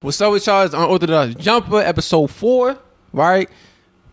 What's up with y'all? It's Unorthodox Jumper, episode four, right?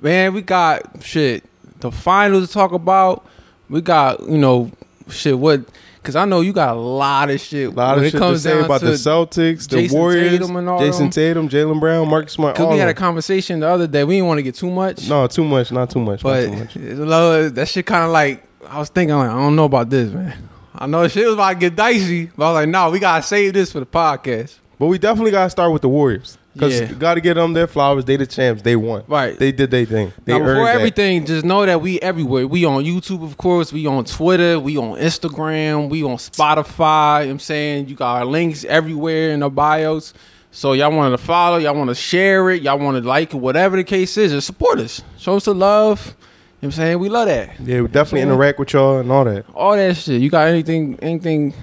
Man, we got shit, the finals to talk about. We got, you know, shit, what, because I know you got a lot of shit. A lot when of shit to say about the Celtics, the Jason Warriors, Tatum and all Jason them. Tatum, Jaylen Brown, Marcus Smart. Because we had a conversation the other day. We didn't want to get too much. no, too much, not too much, But not too much. That shit kind of like I was thinking like I don't know about this, man. I know shit was about to get dicey, but I was like, no, we gotta save this for the podcast. But we definitely gotta start with the Warriors because Yeah. you gotta get them their flowers. They the champs. They won. Right. They did their thing. They now, before that. everything, just know that we everywhere. We on YouTube, of course. We on Twitter. We on Instagram. We on Spotify. You know I'm saying you got our links everywhere in the bios. So y'all want to follow, y'all want to share it, y'all want to like it, whatever the case is, just support us. Show us the love. You know what I'm saying? We love that. Yeah, we definitely Yeah. interact with y'all and all that. All that shit. You got anything anything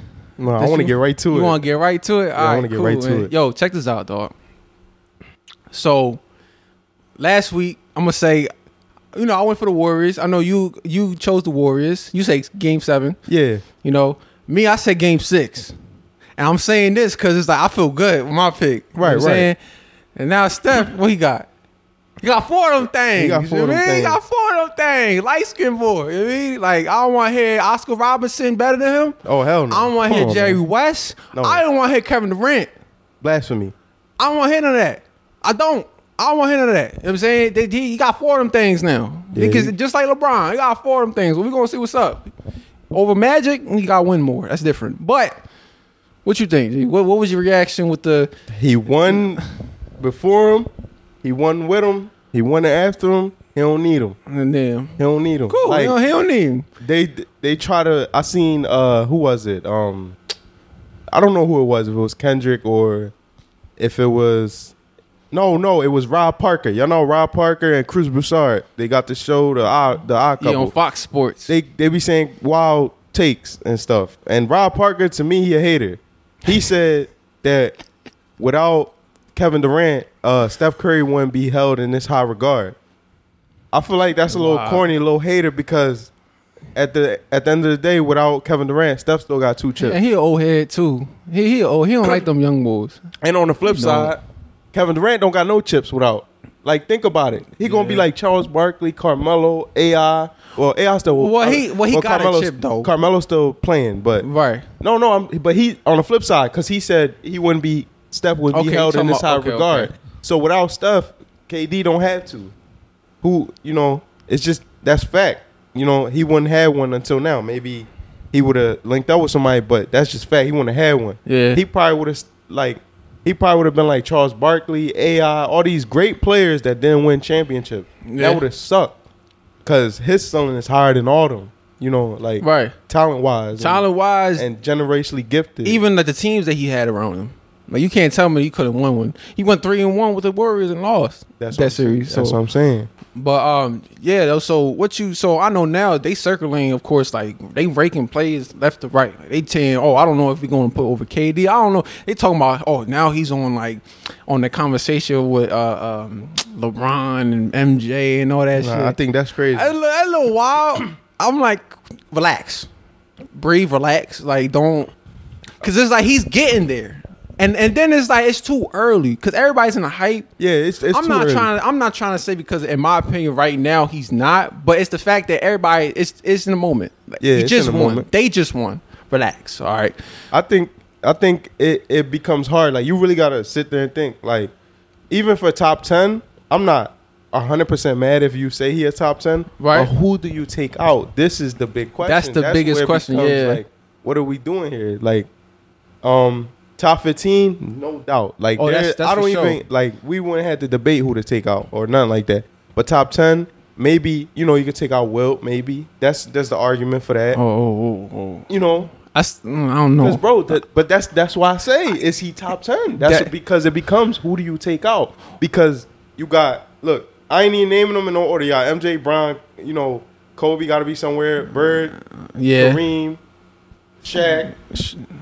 No, I want to get right to you it. You want to get right to it? I All wanna get right to it. Yo, check this out, dog. So, last week, I'm gonna say, you know, I went for the Warriors. I know you you chose the Warriors. You say Game Seven. yeah, You know, me, I said Game Six, and I'm saying this because it's like I feel good with my pick. You know Right, what I'm right. saying? And now Steph, what he got? He got four of them things. He got you four know of them I mean? He got four of them things. Light skin boy. You know what I mean? Like I don't want to hear Oscar Robinson better than him. Oh hell no! I don't want to hear on, Jerry man. West. No. I don't want to hear Kevin Durant. Blasphemy. I don't want to hear none of that. I don't. I don't want to hear none of that. You know what I'm saying? They, he, he got four of them things now. Yeah, because just like LeBron, he got four of them things. We're going to see what's up. Over Magic, he got to win more. That's different. But what you think? What, what was your reaction with the He won before him. He won with him. He won after him. He don't need him. and then He don't need him. cool? Like, he, don't, he don't need him. they they try to I seen uh who was it? Um I don't know who it was, if it was Kendrick or if it was no, no, it was Rob Parker. Y'all know Rob Parker and Chris Broussard. They got the show the the Yeah, couple. on Fox Sports. they they be saying wild takes and stuff. And Rob Parker to me he a hater. He said that without Kevin Durant, uh Steph Curry wouldn't be held in this high regard. I feel like that's a little Wow. corny, a little hater because at the at the end of the day, without Kevin Durant, Steph still got two chips. and he an old head too. He he old. He don't like them young boys. And on the flip He side, Kevin Durant don't got no chips without. Like think about it. He gonna be like Charles Barkley, Carmelo, AI. Well, AI still. Well, he- well, he got a Carmelo's- chip, though. Carmelo's still playing, but Right. no, no. I'm, but he on the flip side because he said he wouldn't be Steph would be held in this high okay, regard. okay. So without Steph, KD don't have to. Who you know? It's just that's fact. You know he wouldn't have one until now. Maybe he would have linked up with somebody, but that's just fact. He wouldn't have had one. Yeah. He probably would have like he probably would have been like Charles Barkley, AI, all these great players that didn't win championships. Yeah. That would have sucked because his ceiling is higher than all them. You know, like Right. talent wise, Talent wise, and generationally gifted. even like the teams that he had around him. Like you can't tell me he couldn't won one. He went three and one with the Warriors and lost that's that what I'm saying. series. That's what I'm saying. but um, yeah. though, So what you? So I know now they circling. Of course, like they raking plays left to right. Like, they saying, oh, I don't know if we're going to put over KD. I don't know. They talking about, oh, now he's on like on the conversation with uh um LeBron and MJ and all that shit. I think that's crazy. a, little- a little wild. I'm like, relax, breathe, relax. Like, don't, because it's like he's getting there, and and then it's like it's too early because everybody's in a hype. yeah, it's, it's I'm too not early. trying. To, I'm not trying to say because, in my opinion, right now he's not. But it's the fact that everybody it's it's in the moment. Like, Yeah, he it's just in the won. moment. They just won. Relax. All right. I think I think it, it becomes hard. Like you really gotta sit there and think. Like even for top ten, I'm not hundred percent mad if you say he a top ten. Right. But who do you take out? This is the big question. That's the biggest question, becomes, yeah. Like, what are we doing here? Like, um, top fifteen, no doubt. Like, Oh, that's- that's I don't even sure. like. We wouldn't have to debate who to take out or nothing like that. But top ten. Maybe you know you could take out Wilt. Maybe that's that's the argument for that. Oh, oh, oh, oh. You know, I, mm, I don't know. bro, that, but that's that's why I say is he top ten? That's That- because it becomes who do you take out? Because you got look, I ain't even naming them in no order, y'all. MJ Bron, you know, Kobe got to be somewhere. Bird, Yeah. Kareem, Shaq,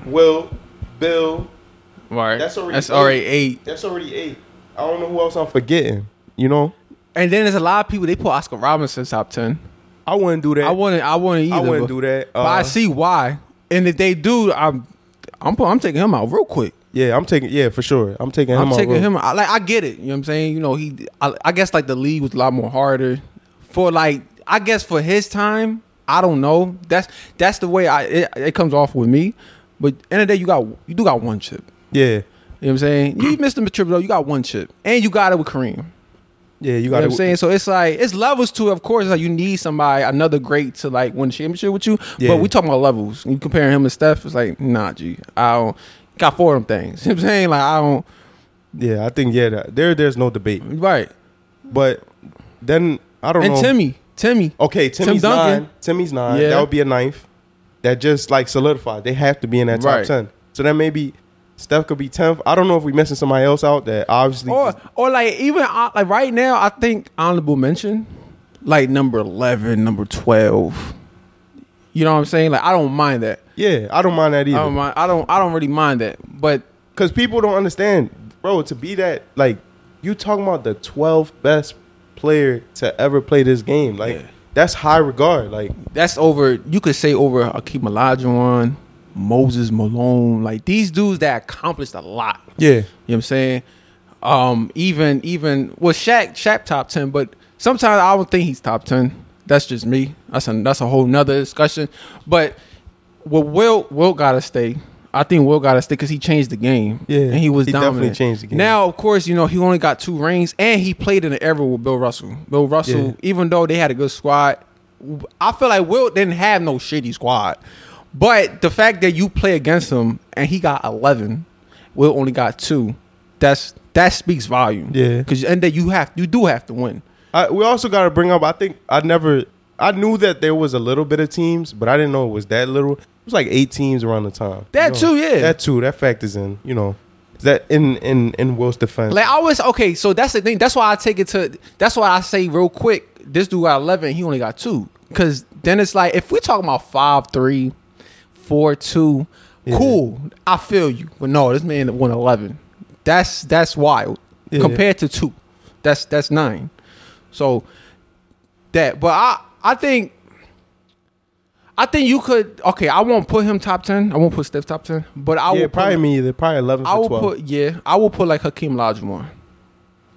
Wilt, Bill. Right. That's already That's eight. already eight. That's already eight. I don't know who else I'm forgetting. You know, And then there's a lot of people they put Oscar Robinson top ten. I wouldn't do that. I wouldn't. I wouldn't either. I wouldn't but, do that. but I Uh, see why. And if they do, I'm I'm I'm taking him out real quick. Yeah, I'm taking. Yeah, for sure. I'm taking him. I'm out taking road. him. I, like I get it. You know what I'm saying? You know he. I, I guess like the league was a lot more harder for like. I guess for his time. I don't know. That's that's the way I it, it comes off with me. But end of the day, you got you do got one chip. Yeah, You know what I'm saying? You missed the trip though. You got one chip, and you got it with Kareem. yeah. You You know got what I'm saying? So it's like it's levels to it. Of course, like you need somebody, another great to like win the championship with you. Yeah. But we talking about levels. You comparing him and Steph, it's like nah, G. I don't got four of them things. You know what I'm saying? Like I don't. Yeah, I think yeah. that- There, there's no debate. Right. But then I don't know. And know. Timmy, Timmy. Okay, Timmy's Duncan. nine. Timmy's nine. Yeah. That would be a ninth. That just like solidified. They have to be in that top Right. ten. So then maybe Steph could be tenth. I don't know if we're missing somebody else out that obviously. Or or like even uh, like right now, I think honorable mention, like number eleven, number twelve. You know what I'm saying? Like I don't mind that. yeah, I don't mind that I don't either. mind. I don't. I don't really mind that. But Because people don't understand, bro. To be that like you talking about the 12th best player to ever play this game, like Yeah. That's high regard. Like that's over. You could say over Hakeem Olajuwon, Moses Malone, like these dudes that accomplished a lot. yeah, You know what I'm saying? Um, even even well, Shaq Shaq top ten, but sometimes I don't think he's top ten. That's just me. That's a that's a whole nother discussion. But well, Wilt Wilt gotta stay. I think Wilt gotta stick because he changed the game. Yeah, and he was he dominant. definitely changed the game. Now, of course, you know he only got two rings, and he played in the era with Bill Russell. Bill Russell, Yeah. even though they had a good squad, I feel like Wilt didn't have no shitty squad. But the fact that you play against him and he got eleven, Wilt only got two. That's that speaks volume. Yeah. because and that you have you do have to win. I, we also got to bring up. I think I never. I knew that there was a little bit of teams, but I didn't know it was that little. It was like eight teams around the time. That You know, too, yeah. That too. That factors in. You know, that in in in Wilt's defense. Like I was okay, so that's the thing. That's why I take it to. That's why I say real quick. This dude got eleven. He only got two. Because then it's like if we're talking about five three, four two, Yeah. cool. I feel you. But no, this man won eleven. That's that's wild Yeah. compared to two. That's that's nine. So that, but I I think. I think you could. Okay, I won't put him top ten. I won't put Steph top ten. But I yeah, will probably put, me either. Probably eleven I will twelve. put yeah. I will put like Hakeem Olajuwon.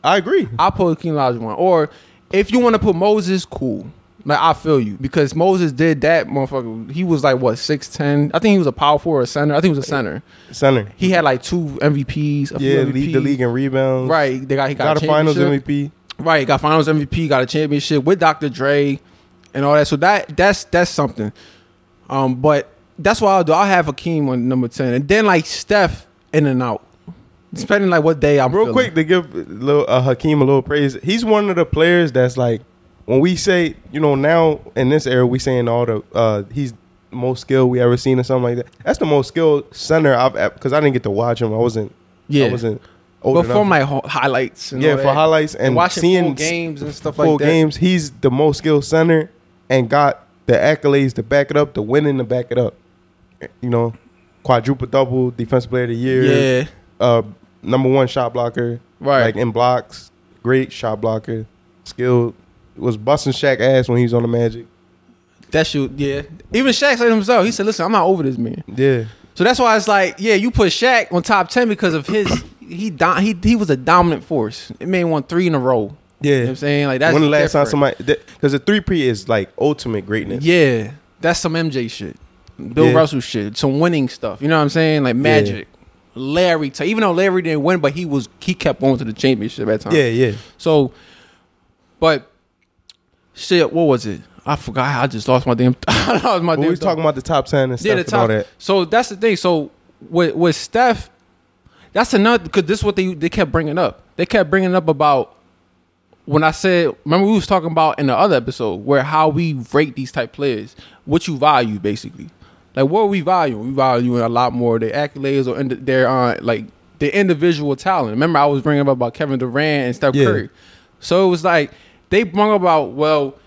I agree. I put Hakeem Olajuwon. Or if you want to put Moses, cool. Like I feel you because Moses did that motherfucker. He was like what six ten. I think he was a power forward, or center. I think he was a center. Center. He had like two MVPs. A Yeah, lead the league in rebounds. Right. They got he got, Got, a a Finals. MVP. Right. Got Finals MVP. Got a championship with Dr. J and all that. So that that's that's something. Um, but that's what I'll do. I'll have Hakeem on number ten, and then like Steph in and out, depending like what day I'm. Real feeling. quick to give little, uh, Hakeem a little praise. He's one of the players that's like when we say you know now in this era we saying all the uh, he's most skilled we ever seen or something like that. That's the most skilled center I've because I didn't get to watch him. I wasn't. Yeah. I wasn't But like ho- highlights, and yeah, for highlights and, and watching seeing games and stuff like that. Full games, he's the most skilled center and got the accolades to back it up, the winning to back it up. You know, quadruple double, defensive player of the year, Yeah, uh, number one shot blocker, right. like in blocks, great shot blocker, skilled. Was busting Shaq ass when he was on the Magic. that shoot. Yeah, even Shaq said himself. He said, "Listen, I'm not over this man." Yeah, So that's why it's like, yeah, you put Shaq on top ten because of his. He he he was a dominant force. It made one three in a row. Yeah. You know what I'm saying? Like that's when the last time different. somebody because the three P is like ultimate greatness. Yeah, that's some MJ shit. Bill Yeah. Russell shit. Some winning stuff. You know what I'm saying? Like Magic. Larry, t- even though Larry didn't win, but he was he kept going to the championship at times. yeah, yeah. So, but shit, what was it? I forgot. I just lost my damn. I lost my But we damn. was talking about the top ten and stuff yeah, the and all top. that. So that's the thing. So with with Steph, that's another because this is what they they kept bringing up. They kept bringing up about when I said. Remember we was talking about in the other episode where how we rate these type players, what you value basically. Like what we value? We value a lot more their accolades or ind- their uh, like their individual talent. Remember I was bringing up about Kevin Durant and Steph Yeah. Curry. So it was like they brought about well,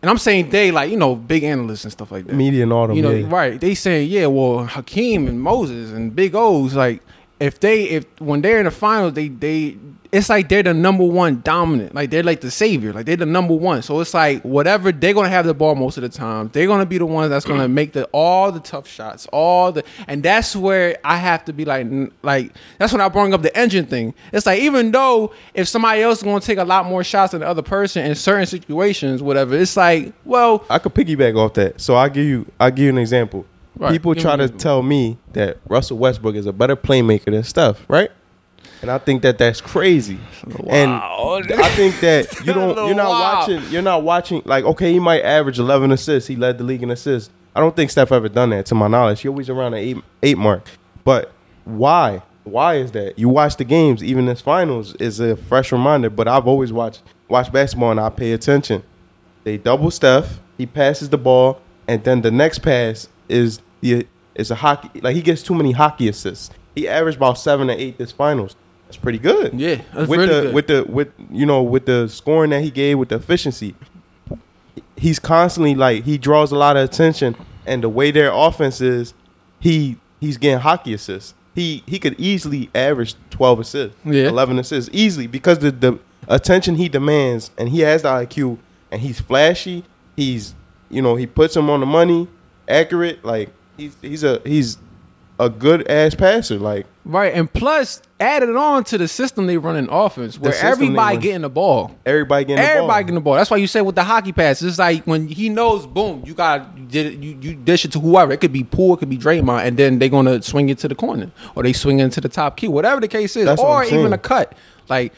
and I'm saying they like you know big analysts and stuff like that Media and all them. you know, yeah. right? They saying, yeah, well, Hakeem and Moses and Big O's like if they if when they're in the finals, they they it's like they're the number one dominant. Like they're like the savior. Like they're the number one. So it's like whatever they're gonna have the ball most of the time. They're gonna be the ones that's gonna make the all the tough shots, all the and that's where I have to be like like that's when I bring up the engine thing. It's like even though if somebody else is gonna take a lot more shots than the other person in certain situations, whatever, it's like well I could piggyback off that. So I give you I give you an example. Right. People Give try to tell me that Russell Westbrook is a better playmaker than Steph, right? And I think that that's crazy. And I think that you don't you're not Wow. watching you're not watching like okay, he might average 11 assists. He led the league in assists. I don't think Steph ever done that to my knowledge. He always around the 8 8 mark. But why? Why is that? You watch the games, even this finals is a fresh reminder, but I've always watched watched basketball and I pay attention. They double Steph. He passes the ball, and then the next pass is the is a hockey. Like he gets too many hockey assists. He averaged about seven or eight this finals. That's pretty good. Yeah, that's with really the good. with the with you know with the scoring that he gave with the efficiency, he's constantly like he draws a lot of attention, and the way their offense is, he he's getting hockey assists. He he could easily average twelve assists, Yeah. eleven assists easily because the the attention he demands, and he has the IQ, and he's flashy. He's you know he puts him on the money, accurate. Like he's he's a he's a good ass passer. Like Right, and plus added it on to the system they run in offense, where everybody getting the ball. everybody getting the ball. Getting the ball. That's why you say with the hockey pass, it's like when he knows, boom, you got you did you you dish it to whoever. It could be Poole, it could be Draymond, and then they're gonna swing it to the corner or they swing it into the top key, whatever the case is, That's or even a cut. Like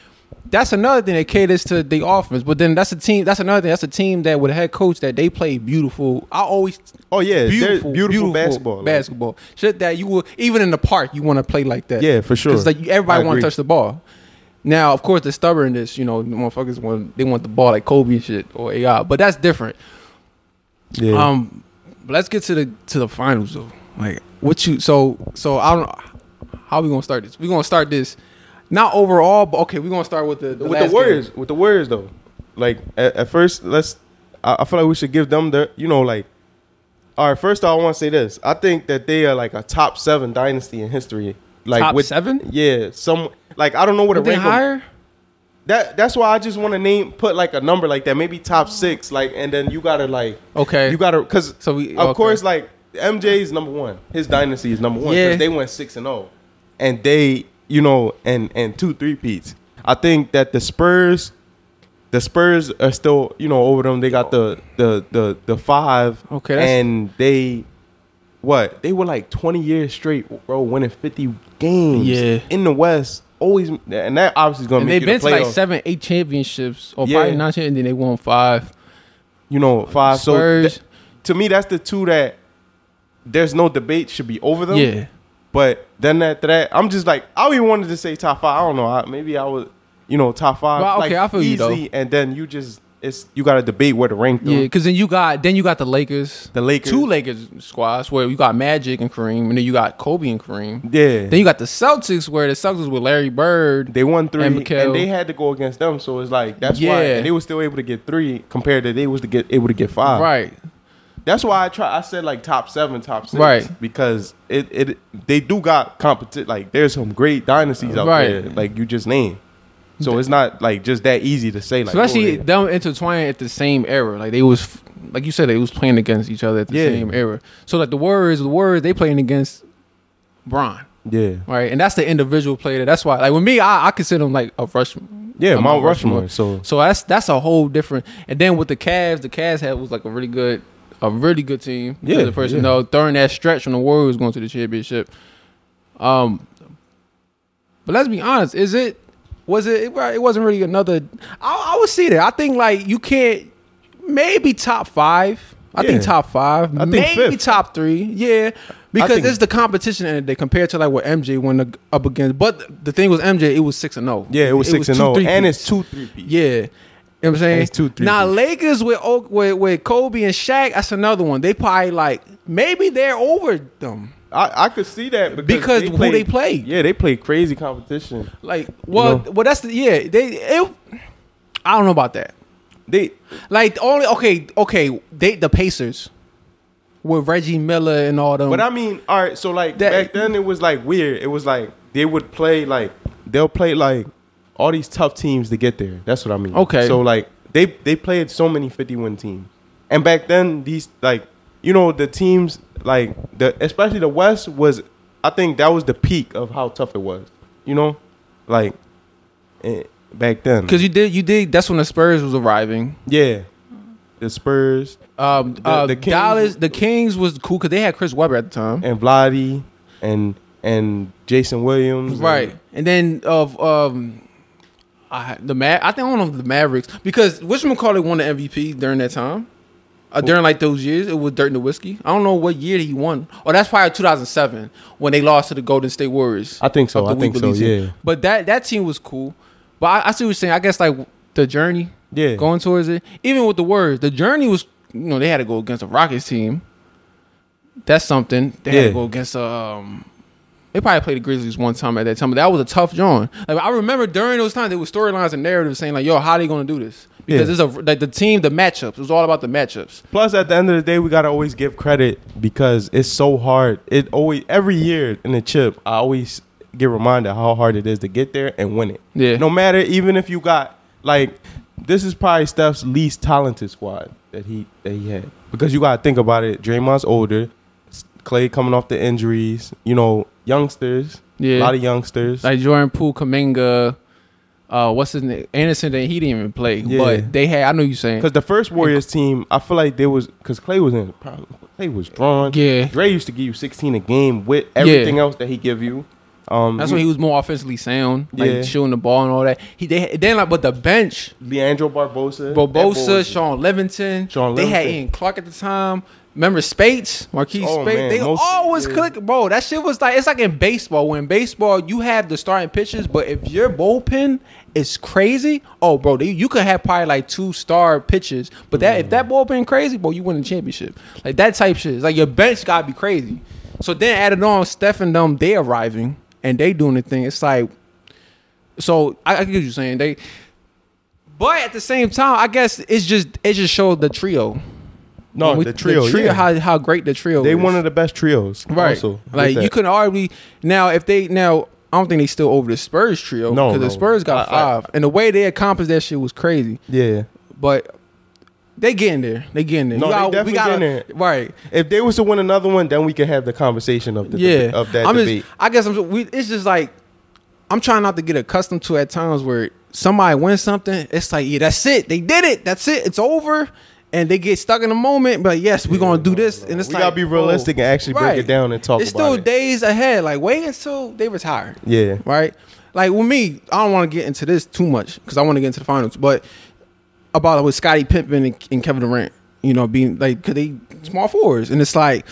that's another thing that caters to the offense. But then that's a team. That's another thing. That's a team that with a head coach that they play beautiful. I always Oh yeah, beautiful, beautiful, beautiful basketball. like- basketball. Shit that you will even in the park you want to play like that. Yeah, for sure. Because like everybody want to touch the ball. Now, of course, the stubbornness, you know, the motherfuckers want they want the ball like Kobe and shit or AI, but that's different. yeah. Um, but let's get to the to the finals though. Like, what you so so I don't know how we gonna start this. We gonna start this not overall, but okay, we're gonna start with the, the with the Warriors, game. with the Warriors though, like at, at first, let's. I, I feel like we should give them the, you know, like. All right, first I want to say this. I think that they are like a top seven dynasty in history. Like Top with, seven? Yeah, some like I don't know what to Anything rank 'em. higher? That that's why I just want to name put like a number like that, maybe top six, like, and then you gotta like Okay. you gotta because So we- of okay. course like MJ is number one. His dynasty is number one Yeah. because they went six and zero, and they you know and and two three peats. I think that the Spurs, the Spurs are still you know over them. They got the the the the five. Okay, and they what they were like twenty years straight, bro, winning fifty games. Yeah. in the West. Always, and that obviously is gonna And they've been the to like seven, eight championships, or Yeah. probably nine, and then they won five. you know, five. So Spurs. th- to me, that's the two that there's no debate should be over them. Yeah. But then after that, I'm just like, I even wanted to say top five. I don't know. I, maybe I was, you know, top five. Well, like, okay, I feel you, though. And then you just, it's you got to debate where to rank them. Yeah, because then you got then you got the Lakers, The Lakers. two Lakers squads where you got Magic and Kareem, and then you got Kobe and Kareem. Yeah. Then you got the Celtics where the Celtics with Larry Bird. they won three, And and, they had to go against them. So it's like that's why Yeah. and they were still able to get three compared to they was to get able to get five. right. That's why I try. I said like top seven, top six, Right. Because it it they do got competition. Like there's some great dynasties out Right. there, like you just named. So it's not like just that easy to say. Like Especially oh, them intertwining at the same era. Like they was like you said, they was playing against each other at the Yeah. same era. So like the Warriors, the Warriors, they playing against Bron. yeah, Right. And that's the individual player. That's why like with me, I, I consider them like a freshman. yeah, Mount Rushmore. So So that's that's a whole different. And then with the Cavs, the Cavs had was like a really good, a really good team. Yeah, the person yeah. know during that stretch when the Warriors going to the championship. Um, but let's be honest, is it? Was it? It, it wasn't really another. I, I would see that. I think like you can't. Maybe top five. I think top five. I think maybe fifth. top three. Yeah. Because it's the competition and they compared to like what MJ went up against. But the thing was MJ, it was six and zero. yeah, it was six and two zero, and it's two three peats. Yeah. You know what I'm saying? two, three now peats. Lakers with, Oak- with with Kobe and Shaq, that's another one. They probably like maybe they're over them. I, I could see that because, Because who they play. Yeah, they play crazy competition. Like well, know? well that's the yeah. They it, I don't know about that. They Like only okay okay they the Pacers with Reggie Miller and all them. But I mean, all right. So like That- back then, it was like weird. It was like they would play like they'll play like all these tough teams to get there. That's what I mean. Okay. So like they they played so many 50 win teams. And back then these like you know the teams like the especially the West was I think that was the peak of how tough it was. You know? Like eh, back then. Because you did, you did. That's when the Spurs was arriving. yeah. The Spurs Um, The- uh, the Kings- Dallas, the Kings was cool because they had Chris Webber at the time. and Vladdy and and Jason Williams. and- Right, and then of um, I, the Ma- I think I don't know if the Mavericks because Wishman McCauley won the MVP during that time. Uh, during like those years, it was Dirk Nowitzki. I don't know what year he won. Oh, that's probably 2007 when they lost to the Golden State Warriors. I think so. I think so, team. yeah. But that that team was cool. But I, I see what you're saying. I guess like the journey, Yeah. going towards it. Even with the words, the journey was you know they had to go against a Rockets team. That's something. They had to go against um. They probably played the Grizzlies one time at that time, but that was a tough joint. Like I remember during those times, there was storylines and narratives saying like, "Yo, how they gonna do this?" Because Yeah. it's a like the team, the matchups. It was all about the matchups. Plus, at the end of the day, we gotta always give credit because it's so hard. It always every year in the chip, I always get reminded how hard it is to get there and win it. Yeah. No matter, even if you got like, this is probably Steph's least talented squad that he that he had because you gotta think about it. Draymond's older, Clay coming off the injuries. You know, youngsters. Yeah. A lot of youngsters. Like Jordan Poole, Kuminga, uh, what's his name? Anderson. He didn't even play, Yeah. but they had. I know you saying. Because the first Warriors team, I feel like there was because Clay was in. Clay was drawn. Yeah. Dre used to give you 16 a game with everything else that he give you. Um, That's when he was more offensively sound, like Yeah. shooting the ball and all that. He they then like, but the bench, Leandro Barbosa, that Bobosa, Shaun Livingston, Shaun they had Ian Clark at the time. Remember Speights, Marreese Oh, Speights? man, They most- always yeah. click, bro. That shit was like it's like in baseball. When baseball, you have the starting pitchers, but if your bullpen is crazy, oh, bro, they, you could have probably like two star pitchers, but that if Mm. that bullpen crazy, bro, you win the championship. Like that type shit. It's like your bench gotta be crazy. So then added on Steph and them, they arriving and they doing the thing. It's like, so I, I get what you're saying. They, but at the same time, I guess it's just it just showed the trio. No, When we- the trio. trio yeah. how how great the trio. they is. one of the best trios. right. Also, like you that. couldn't now if they now. I don't think they still over the Spurs trio No, because no. the Spurs got I- I- five, and the way they accomplished that shit was crazy. Yeah. But they getting there. They getting there. No, You they gotta- definitely gotta- getting Right. If they was to win another one, then we could have the conversation of the yeah. deba- of that I'm debate. Just, I guess I'm. We, it's just like I'm trying not to get accustomed to at times where somebody wins something. It's like, yeah, that's it. They did it. That's it. It's over. And they get stuck in the moment, but yes, we're gonna do this, and it's we like gotta be realistic oh, and actually break right. it down and talk It's still it. days ahead. Like wait until they retire yeah. right? Like with me, I don't want to get into this too much because I want to get into the finals. But about it with Scottie Pippen and, and Kevin Durant, you know, being like, because they small forwards, and it's like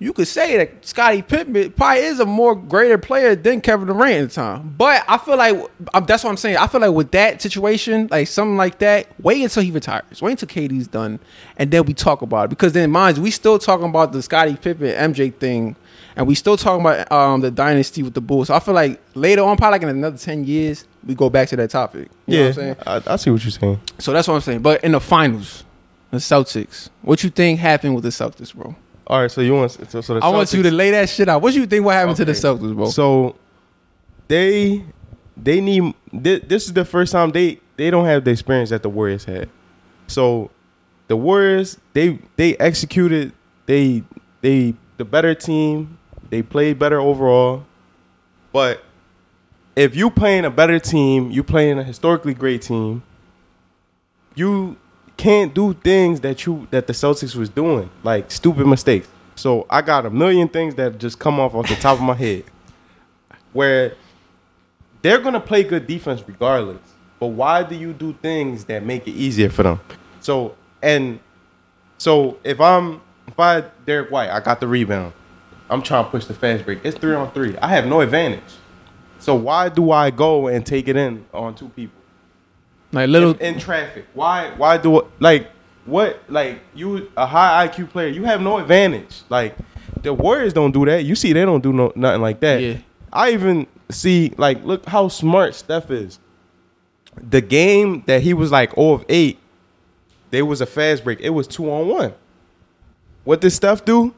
you could say that Scottie Pippen probably is a more greater player than Kevin Durant at the time. But I feel like um, that's what I'm saying. I feel like with that situation, like something like that, wait until he retires. Wait until KD's done, and then we talk about it. Because then, mind you, we still talking about the Scottie Pippen MJ thing, and we still talking about um, the dynasty with the Bulls. So I feel like later on, probably like in another ten years, we go back to that topic. You know yeah. what I'm saying? I, I see what you're saying. So that's what I'm saying. But in the finals, the Celtics, what you think happened with the Celtics, bro? All right. So you want so, so the I want you to lay that shit out. What do you think? What happened to the Okay. Celtics, bro? So they they need thi- this is the first time they they don't have the experience that the Warriors had. So the Warriors they they executed they they the better team. They played better overall. But if you playing a better team, you playing a historically great team, you can't do things that you that the Celtics was doing, like stupid mistakes. So I got a million things that just come off off the top of my head, where they're gonna play good defense regardless. But why do you do things that make it easier for them? So and so if I'm if I Derrick White, I got the rebound. I'm trying to push the fast break. It's three on three. I have no advantage. So why do I go and take it in on two people? Like little, in, in traffic. Why? Why do like what? Like you, a high IQ player, you have no advantage. Like the Warriors don't do that. You see, they don't do no nothing like that. Yeah. I even see like look how smart Steph is. The game that he was like 0 of 8, there was a fast break. It was 2 on 1. What did Steph do?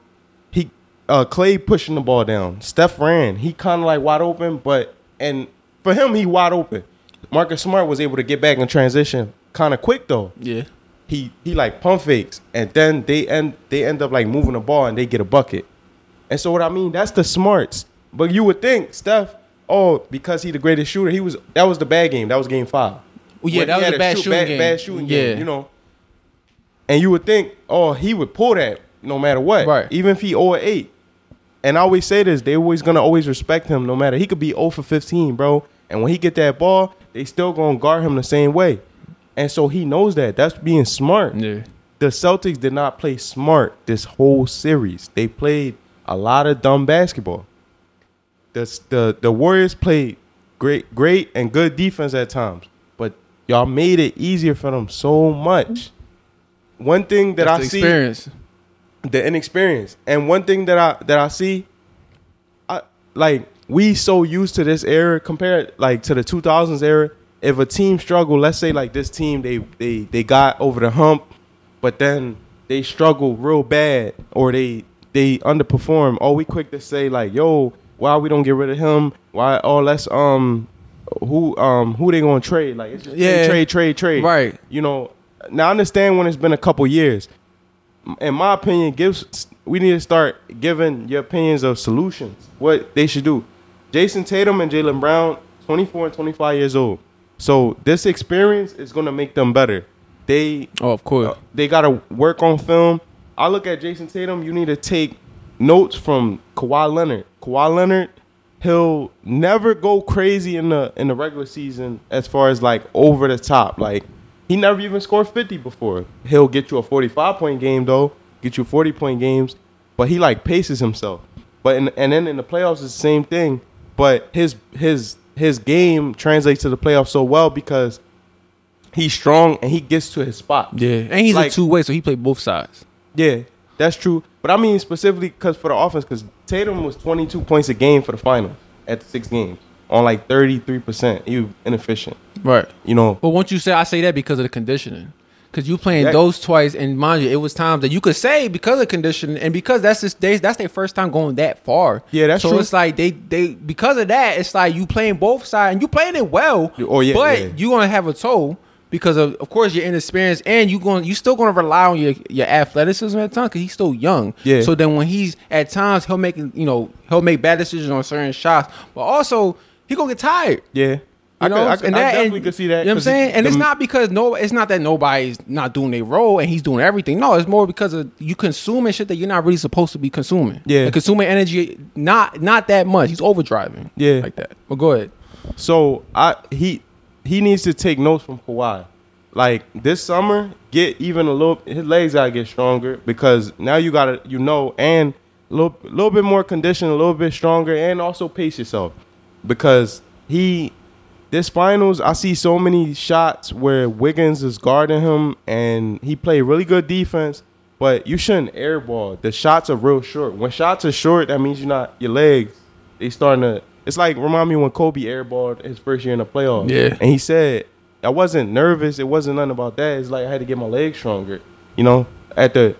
He uh, Clay pushing the ball down. Steph ran. He kind of like wide open, but and for him, he wide open. Marcus Smart was able to get back in transition kind of quick though. Yeah. He he like pump fakes, and then they end they end up like moving the ball and they get a bucket. And so what I mean, that's the smarts. But you would think Steph, oh, because he the greatest shooter, he was that was the bad game. That was game five. Well, yeah, When that was a bad shoot- shooting bad, game. Bad shooting Yeah. game, you know. And you would think, oh, he would pull that no matter what. Right. Even if he 0 8. And I always say this, they always gonna always respect him no matter. He could be 0 for 15, bro. And when he get that ball, they still gonna guard him the same way. And so he knows that. That's being smart. Yeah. The Celtics did not play smart this whole series. They played a lot of dumb basketball. The the the Warriors played great great and good defense at times, but y'all made it easier for them so much. One thing that That's I the see experience. the inexperience. And one thing that I that I see, I like we so used to this era compared like to the 2000s era. If a team struggle, let's say like this team, they they they got over the hump, but then they struggle real bad or they they underperform. Oh, we quick to say like, yo, why we don't get rid of him? Why? Oh, let's um, who um who they gonna trade? Like it's just Yeah. trade, trade, trade. Right. You know. Now I understand when it's been a couple years in my opinion, gives we need to start giving your opinions of solutions. What they should do. Jayson Tatum and Jaylen Brown, 24 and 25 years old. So this experience is gonna make them better. They Oh, of course. Uh, they gotta work on film. I look at Jayson Tatum. You need to take notes from Kawhi Leonard. Kawhi Leonard, he'll never go crazy in the in the regular season as far as like over the top. Like he never even scored fifty before. He'll get you a forty five point game though, get you forty point games, but he like paces himself. But in, and then in the playoffs it's the same thing. But his his his game translates to the playoffs so well because he's strong and he gets to his spot. yeah. And he's like- a two way, so he played both sides. Yeah, that's true. But I mean specifically because for the offense, because Tatum was 22 points a game for the final at the six games on like 33%. He was inefficient. Right. You know, But once you say I say that because of the conditioning. Because you playing That- those twice, and mind you, it was times that you could say because of conditioning, and because that's just they, that's their first time going that far. Yeah, that's so true. it's like they they because of that, it's like you playing both sides and you playing it well. Oh, yeah, but yeah. you gonna have a toe because of of course your inexperience, and you going you still gonna rely on your your athleticism at times because he's still young. Yeah. So then when he's at times he'll make you know he'll make bad decisions on certain shots, but also he gonna get tired. yeah. I, You know, I, could, and I that, definitely and- could see that. You know what I'm saying? And the- it's not because no, it's not that nobody's not doing their role and he's doing everything. No, it's more because of you consuming shit that you're not really supposed to be consuming. Yeah. and consuming energy not not that much. He's overdriving. Yeah. like that. But go ahead. So I he he needs to take notes from Kawhi. Like this summer, get even a little. His legs gotta get stronger because now you gotta you know and a little little bit more condition, a little bit stronger, and also pace yourself because he this finals I see so many shots where Wiggins is guarding him and he played really good defense. But you shouldn't airball. The shots are real short. When shots are short, that means you're not your legs. They starting to. It's like remind me when Kobe airballed his first year in the playoffs. Yeah. and he said I wasn't nervous. It wasn't nothing about that. It's like I had to get my legs stronger. You know, at the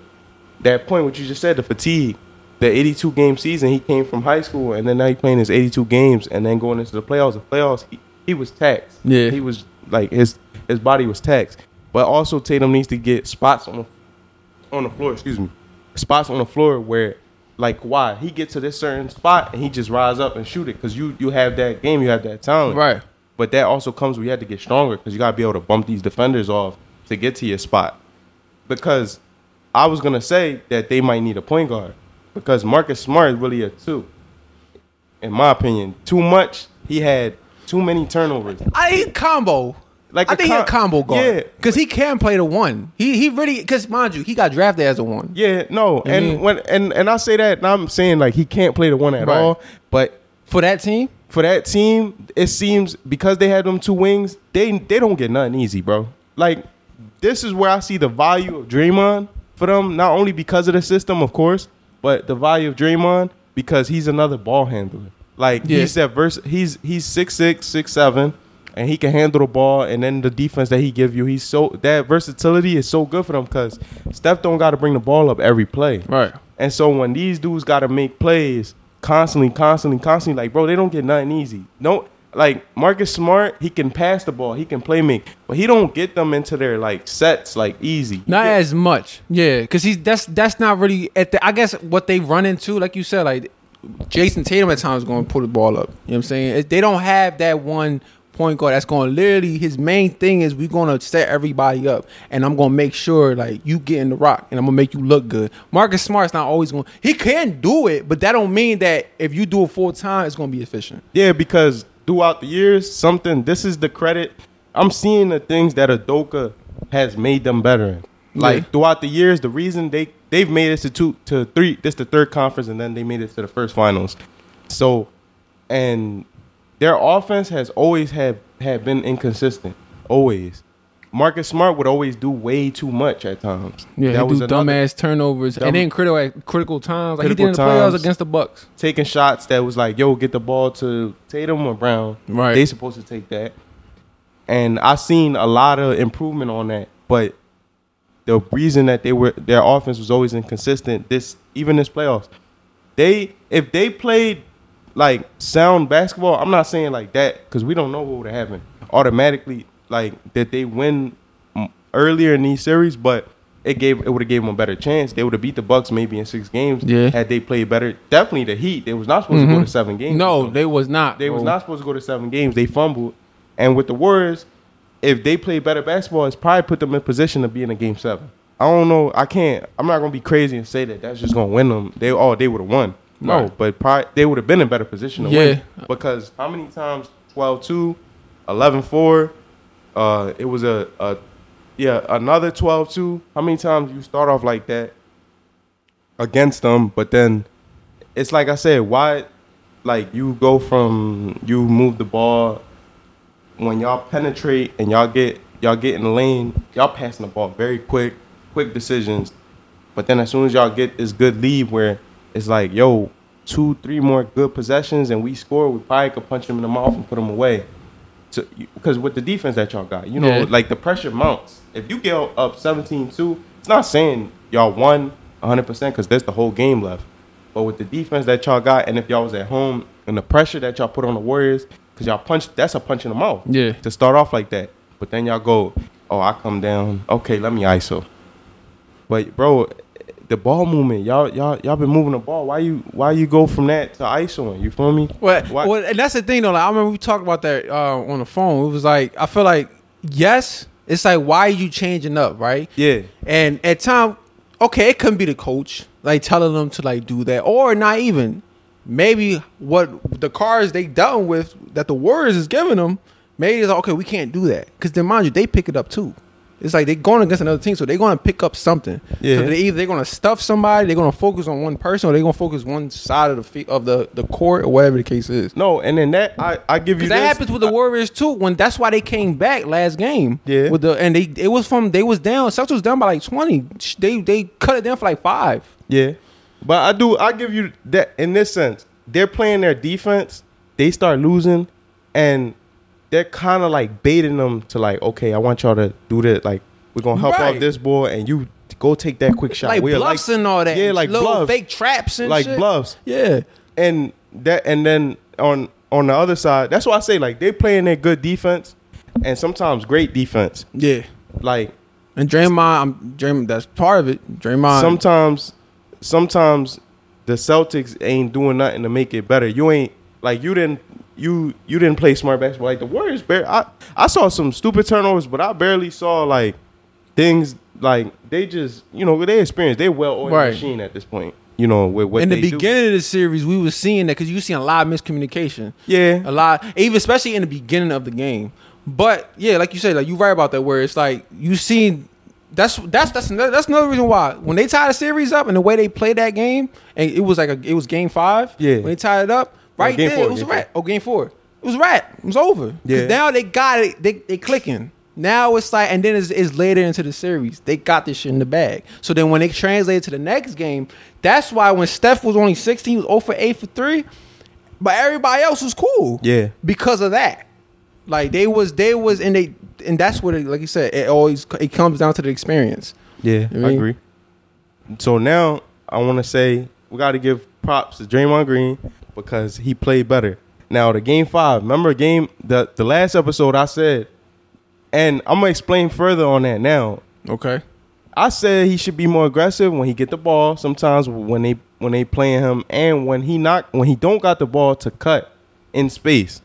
that point, what you just said, the fatigue, the 82 game season, he came from high school, and then now he playing his 82 games, and then going into the playoffs. The playoffs, he, he was taxed. Yeah. he was like his his body was taxed. But also Tatum needs to get spots on the on the floor. Excuse me, spots on the floor where. Like why he gets to this certain spot and he just rise up and shoot it because you you have that game you have that talent Right. but that also comes where you have to get stronger because you got to be able to bump these defenders off to get to your spot. Because I was going to say that they might need a point guard because Marcus Smart is really a two. In my opinion, too much. He had too many turnovers. I need combo. Like I a think he a combo guard. Yeah. because he can play the one. He he really because mind you, he got drafted as a one. Yeah, no, and Mhm. when and and I say that, and I'm saying like he can't play the one at Right. all. But For that team, for that team, it seems because they had them two wings, they they don't get nothing easy, bro. Like this is where I see the value of Draymond for them. Not only because of the system, of course, but the value of Draymond because he's another ball handler. Like Yeah. he's that verse. He's he's six six six seven. And he can handle the ball, and then the defense that he give you, he's so that versatility is so good for them because Steph don't got to bring the ball up every play. right? And so when these dudes got to make plays constantly, constantly, constantly, like bro, they don't get nothing easy. No, like Marcus Smart, he can pass the ball, he can play make, but he don't get them into their like sets like easy. Not Yeah. as much, yeah, because he's that's that's not really at the. I guess what they run into, like you said, like Jayson Tatum at times going to pull the ball up. You know what I'm saying? It- They don't have that one point guard that's going to literally. His main thing is we're going to set everybody up, and I'm going to make sure like you get in the rock, and I'm going to make you look good. Marcus Smart's not always going. He can do it, but that don't mean that if you do it full time, it's going to be efficient. Yeah, because throughout the years, something. This is the credit. I'm seeing the things that Udoka has made them better in. Like Yeah. throughout the years, the reason they they've made it to two to three. This the third conference, and then they made it to the first finals. So, and their offense has always had had been inconsistent. Always, Marcus Smart would always do way too much at times. Yeah, That he was do dumbass turnovers, Dumb- and then critical critical times. Like Critical he did in the playoffs times. against the Bucks. taking shots that was like, yo, get the ball to Tatum or Brown. Right. They supposed to take that. And I've seen a lot of improvement on that. But the reason that they were their offense was always inconsistent, this even this playoffs. They if they played like sound basketball, I'm not saying like that because we don't know what would have happened. Automatically, like that they win earlier in these series, but it gave it would have gave them a better chance. They would have beat the Bucks maybe in six games. Yeah. had they played better. Definitely the Heat. They was not supposed to go Mhm. to seven games. No, they was not. they was not supposed to go to seven games. They fumbled, and with the Warriors, if they play better basketball, it's probably put them in position to be in a game seven. I don't know. I can't. I'm not gonna be crazy and say that that's just gonna win them. They oh they would have won. No, Right. but probably, they would have been in a better position to Yeah. win because how many times 12-2, 11-4, uh, it was a, a yeah another 12-2. How many times you start off like that against them, but then it's like I said, why like you go from you move the ball when y'all penetrate and y'all get y'all get in the lane, y'all passing the ball very quick, quick decisions. But then as soon as y'all get this good lead where it's like, yo, two, three more good possessions and we score, we probably could punch them in the mouth and put them away. So, because with the defense that y'all got, you know, Yeah. like the pressure mounts. If you get up 17-2, it's not saying y'all won 100% because there's the whole game left. But with the defense that y'all got, and if y'all was at home, and the pressure that y'all put on the Warriors, because y'all punch, that's a punch in the mouth. Yeah. To start off like that. But then y'all go, oh, I come down. Okay, let me ISO. But bro, the ball movement, y'all, y'all, y'all been moving the ball. Why you, why you go from that to ISOing? You feel me? Well, Why- well, and that's the thing though. Like I remember we talked about that uh, on the phone. It was like I feel like yes, it's like why are you changing up, right? Yeah. And at time, okay, it couldn't be the coach like telling them to like do that, or not even. Maybe what the cards they dealt with that the Warriors is giving them, maybe it's like, okay, we can't do that because then mind you, they pick it up too. It's like they're going against another team, so they're going to pick up something. Yeah. So they either they're going to stuff somebody, they're going to focus on one person, or they're going to focus one side of the of the the court or whatever the case is. No, and then that I, I give you that happens with the Warriors too. When that's why they came back last game. Yeah. With the and they it was from they was down. Celtics was down by like twenty. They they cut it down for like five. Yeah. But I do I give you that in this sense. They're playing their defense, they start losing, and they're kind of like baiting them to like, okay, I want y'all to do this. Like, we're gonna help Right. out this boy and you go take that quick shot. like We're bluffs and all that. Yeah, like little bluffs. fake traps and like shit. bluffs. Yeah. And that and then on on the other side, that's why I say like they playing their good defense and sometimes great defense. Yeah. Like And Draymond, I'm Draymond. That's part of it. Draymond. sometimes sometimes the Celtics ain't doing nothing to make it better. You ain't like you didn't you you didn't play smart basketball like the Warriors. Bar- I I saw some stupid turnovers, but I barely saw like things like they just you know they experienced they well oiled Right. machine at this point. You know with what in the they do. beginning of the series, we were seeing that because you see a lot of miscommunication. Yeah, a lot, even especially in the beginning of the game. But yeah, like you said, like you right about that. Where it's like you see, that's that's that's another, that's another reason why when they tied the series up and the way they played that game, and it was like a it was game five. Yeah. when they tied it up, oh, right game there four, it was a game wrap. Oh, game four, it was a wrap. It was over. Yeah. now they got it. They they clicking. Now it's like, and then it's, it's later into the series. They got this shit in the bag. So then when they translated to the next game, that's why when Steph was only 16, he was 0 for 8 for 3, but everybody else was cool yeah, because of that. Like they was they was and they and that's what it, like you said it always it comes down to the experience. yeah. I I mean- agree. So now I want to say we got to give props to Draymond Green because he played better. Now the game five, remember game the the last episode I said, and I'm gonna explain further on that now. Okay. I said he should be more aggressive when he get the ball. Sometimes when they when they playing him, and when he not when he don't got the ball to cut in space,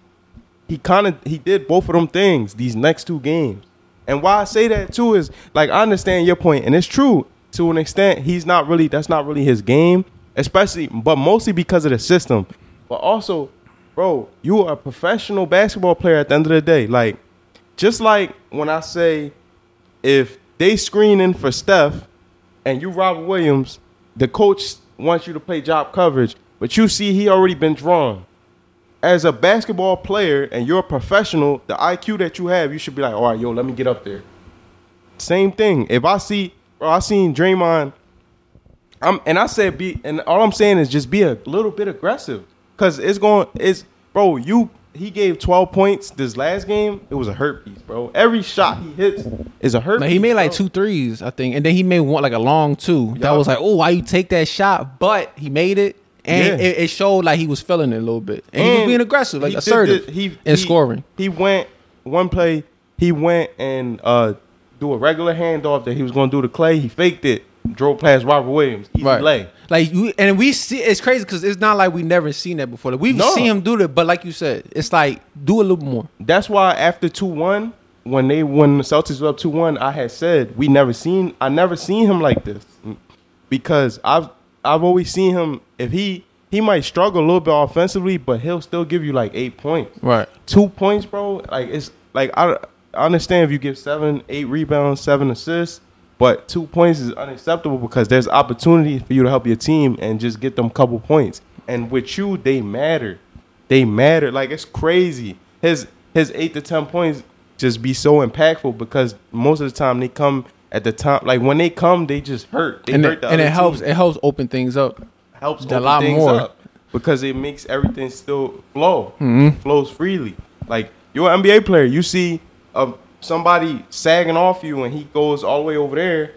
he kind of he did both of them things these next two games. And why I say that too is like I understand your point, and it's true to an extent. He's not really that's not really his game, especially but mostly because of the system. But also, bro, you are a professional basketball player at the end of the day. Like just like when I say if they screening for Steph and you Robert Williams, the coach wants you to play drop coverage, but you see he already been drawn. As a basketball player and you're a professional, the IQ that you have, you should be like, all right, yo, let me get up there. Same thing. If I see, bro, I seen Draymond, I'm and I said be, and all I'm saying is just be a little bit aggressive, cause it's going, it's, bro, you he gave 12 points this last game. It was a hurt piece, bro. Every shot he hits is a hurt. Like he piece, made like bro. two threes, I think, and then he made one like a long two. That was like, oh, why you take that shot? But he made it, and Yeah. it, it showed like he was feeling it a little bit, and, he was being aggressive, like he did assertive the- he, in he- scoring. He went one play. He went and uh, do a regular handoff that he was going to do to Clay. He faked it, drove past Robert Williams, easy Right. lay. Like you, and we see it's crazy because it's not like we never seen that before. Like, we've No. seen him do that, but like you said, it's like do a little more. That's why after two one, when they when the Celtics were up two one, I had said we never seen I never seen him like this because I've I've always seen him if he he might struggle a little bit offensively, but he'll still give you like eight points. Right. two points, bro. Like it's like I, I understand if you give seven, eight rebounds, seven assists, but two points is unacceptable because there's opportunity for you to help your team and just get them couple points. And with you, they matter. They matter. Like it's crazy. His his eight to ten points just be so impactful because most of the time they come at the time. Like when they come, they just hurt. They and hurt it, the and it helps. team It helps open things up. helps A open lot things more. up because it makes everything still flow, Mm-hmm. flows freely. Like you're an NBA player, you see uh, somebody sagging off you, and he goes all the way over there.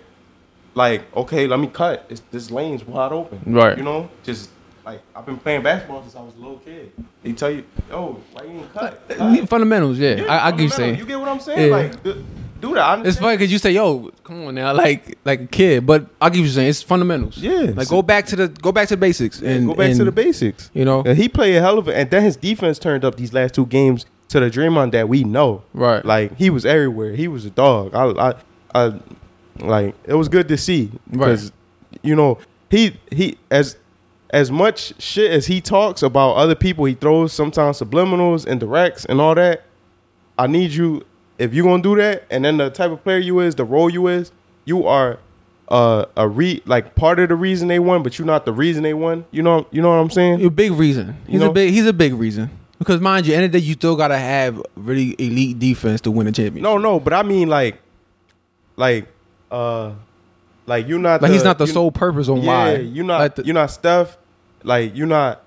Like, okay, let me cut. It's, this lane's wide open. Right. You know, just like I've been playing basketball since I was a little kid. They tell you, yo, why you ain't cut? Cut. Fundamentals, yeah. Yeah, I, I get you saying. You get what I'm saying? Yeah. Like, do, do that. It's funny because you say, "Yo, come on now," like like a kid. But I you saying it's fundamentals. Yeah. like go back to the go back to the basics and go back to the basics. You know, And he played a hell of it, and then his defense turned up these last two games to the Draymond that we know. Right. Like he was everywhere. He was a dog. I, I, I like it was good to see because you know he he as as much shit as he talks about other people, he throws sometimes subliminals and directs and all that. I need you if you're gonna do that, and then the type of player you is, the role you is, you are uh, a re like part of the reason they won, but you're not the reason they won. You know, you know what I'm saying? a big reason. He's You know? a big he's a big reason because mind you, end of the day, you still gotta have really elite defense to win a championship. No, no, but I mean like, like, uh, like you're not. like he's not the sole purpose on Yeah, why you're not. Like the- you're not Steph. Like you're not.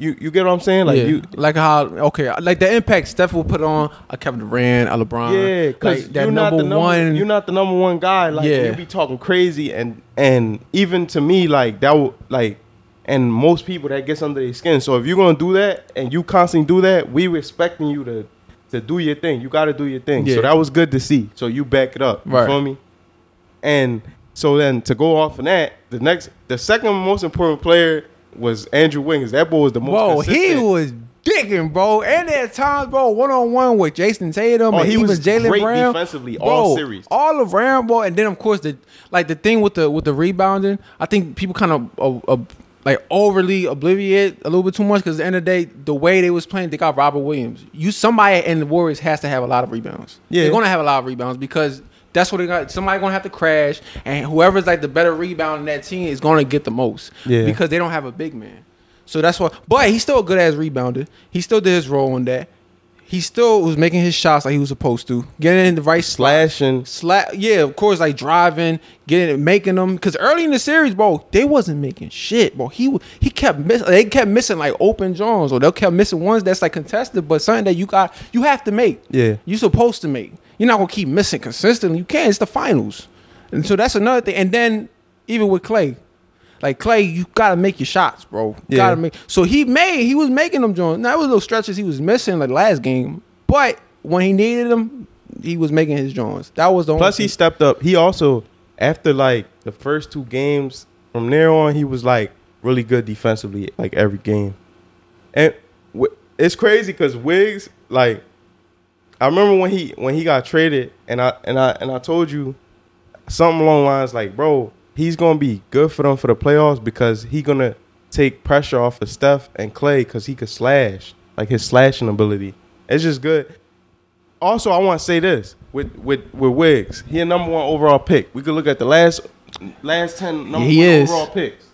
You you get what I'm saying? Like yeah, you. like how okay, like the impact Steph will put on a Kevin Durant, a LeBron. Yeah, because like that you're not number, the number one. You're not the number one guy. Like Yeah. you be talking crazy, and and even to me, like that, would like, and most people that gets under their skin. So if you're gonna do that, and you constantly do that, we expecting you to to do your thing. You got to do your thing. Yeah. So that was good to see. So you back it up. You Right. feel me? And so then to go off of that, the next, the second most important player was Andrew Wiggins. That boy was the most. Whoa, he was digging, bro. And at times, bro, one on one with Jayson Tatum Oh, and he even was Jaylen Brown defensively bro, all series. all around, bro. And then of course the like the thing with the with the rebounding, I think people kind of uh, uh, like overly obliviate a little bit too much because at the end of the day, the way they was playing, they got Robert Williams. You somebody in the Warriors has to have a lot of rebounds. Yeah. they're gonna have a lot of rebounds because. That's what they got. Somebody gonna have to crash, and whoever's like the better rebound in that team is gonna get the most. Yeah. Because they don't have a big man. So that's why. But he's still a good ass rebounder. He still did his role in that. He still was making his shots like he was supposed to, getting in the right slashing. Slap, yeah, of course, like driving, getting, making them. Because early in the series, bro, they wasn't making shit, bro. He he kept miss, they kept missing like open Jones, or they kept missing ones that's like contested, but something that you got, you have to make. Yeah. you supposed to make. You're not gonna keep missing consistently. You can't. It's the finals, and so that's another thing. And then even with Clay, Like Clay, you gotta make your shots, bro. You Yeah. gotta make. So he made, he was making them joints. Now it was little stretches he was missing like last game, but when he needed them, he was making his joints. That was the only. Plus, he thing. stepped up. He also, after like the first two games, from there on, he was like really good defensively, like every game. And it's crazy because Wiggs, like, I remember when he when he got traded, and I and I and I told you something along the lines like, bro, he's gonna be good for them for the playoffs because he gonna take pressure off of Steph and Clay because he could slash, like his slashing ability. It's just good also, I want to say this with with with Wiggs. He a number one overall pick. We could look at the last last ten number He one is. overall picks.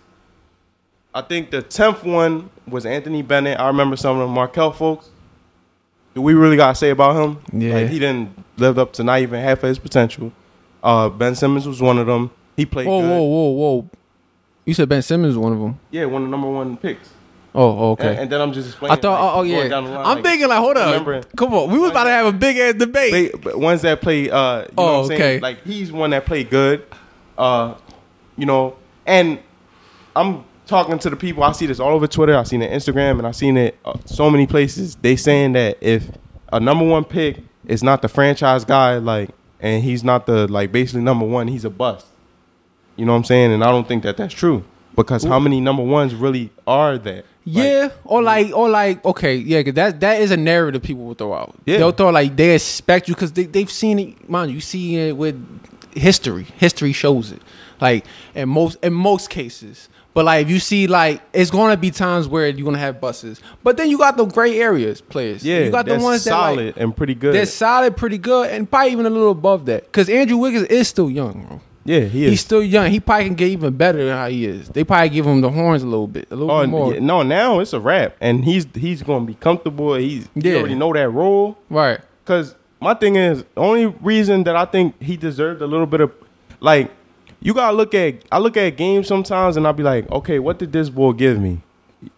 I think the tenth one was Anthony Bennett. I remember some of them. Markelle Fultz. Do we really gotta say about him? Yeah. like, he didn't live up to not even half of his potential. Uh, ben Simmons was one of them. He played Whoa, good. whoa, whoa, whoa! You said Ben Simmons was one of them. Yeah, one of the number one picks. Oh, okay. And, and then I'm just explaining. I thought, like, oh, oh yeah. line, I'm like, thinking like, hold up, come on, we was about to have a big ass debate. but ones that play. Uh, you know Oh, what I'm okay. saying? Like he's one that played good. Uh, you know, and I'm talking to the people. I see this all over Twitter. I seen it Instagram, and I seen it uh, so many places. They saying that if a number one pick is not the franchise guy, like, and he's not the like basically number one, he's a bust. You know what I'm saying? And I don't think that that's true because how many number ones really are there? Yeah, or like, or like, okay, yeah, 'cause that that is a narrative people will throw out. Yeah. They'll throw like they expect you because they they've seen it. Man, you see it with history. History shows it. Like in most in most cases. But like if you see like it's gonna be times where you're gonna have buses. But then you got the gray areas players. Yeah, you got the ones that solid like, and pretty good. they're solid, pretty good, and probably even a little above that. Because Andrew Wiggins is still young, bro. yeah, he is. He's still young. He probably can get even better than how he is. They probably give him the horns a little bit, a little Oh bit more. yeah, no! Now it's a wrap, and he's he's going to be comfortable. He's Yeah. he already know that role. Right. Cause my thing is the only reason that I think he deserved a little bit of like you gotta look at I look at games sometimes and I'll be like, okay, what did this boy give me?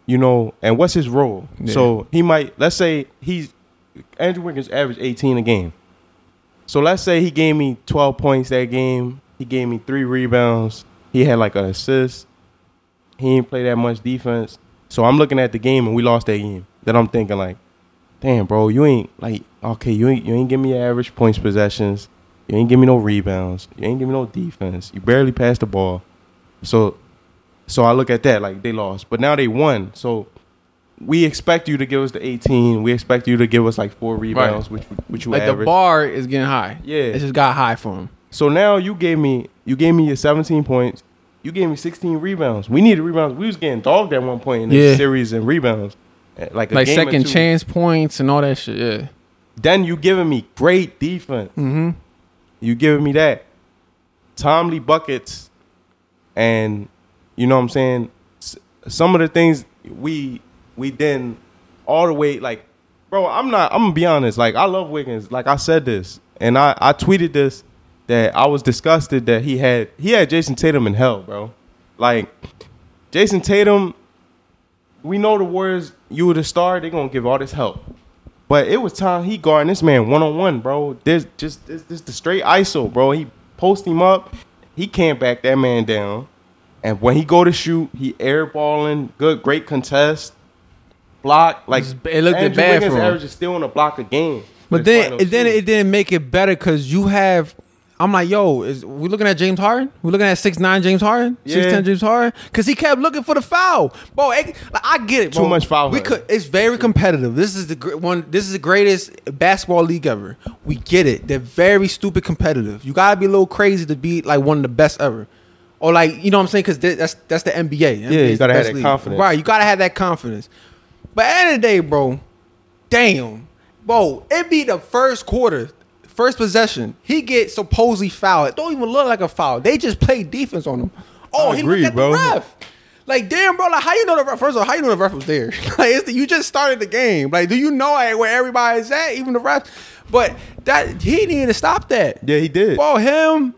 You know, and what's his role? Yeah. So he might let's say he's Andrew Wiggins averaged 18 a game. So let's say he gave me 12 points that game. He gave me three rebounds. He had like an assist. He didn't play that much defense. So I'm looking at the game and we lost that game. Then I'm thinking like, damn, bro, you ain't like okay, you ain't you ain't give me average points possessions. You ain't give me no rebounds. You ain't give me no defense. You barely passed the ball. So so I look at that like they lost. But now they won. So we expect you to give us the 18. We expect you to give us like four rebounds, which which you Like average. the bar is getting high. Yeah. It just got high for him. So now you gave me you gave me your 17 points. You gave me 16 rebounds. We needed rebounds. We was getting dogged at one point in Yeah. series in rebounds. Uh, Like Like second chance points and all that shit. Yeah. Then you giving me great defense. Mm-hmm. You giving me that timely buckets, and you know what I'm saying. Some of the things we we didn't all the way like, bro. I'm not. I'm gonna be honest. Like I love Wiggins. Like I said this, and I I tweeted this that I was disgusted that he had he had Jayson Tatum in hell, bro. Like Jayson Tatum. We know the Warriors. You were the star. They're gonna give all this help. But it was time he guarding this man one on one, bro. There's just this, this the straight ISO, bro. He post him up, he can't back that man down. And when he go to shoot, he airballing, good, great contest, block. Like It looked Andrew bad Wiggins for him. average is still in a block a game. But then, then it didn't make it better because you have. I'm like, yo, is we looking at James Harden? We looking at six nine James Harden, six Yeah. ten James Harden? Because he kept looking for the foul, bro. it- like, I get it, Too bro. much foul We could. It's very competitive. This is the one. This is the greatest basketball league ever. We get it. They're very stupid competitive. You gotta be a little crazy to be like one of the best ever. Or like you know what I'm saying? Because that's that's the NBA. Yeah, you gotta have that confidence. Right, you gotta have that confidence. But at the end of the day, bro, damn, bro, it be the first quarter, first possession. He gets supposedly fouled. It don't even look like a foul. They just play defense on him. Oh, I he agree, looked at bro. the ref. Like damn, bro. Like how you know the ref? First of all, how you know the ref was there? like it's the, you just started the game. Like do you know like, where everybody's at? Even the ref. But that he needed to stop that. Yeah, he did. Well, him,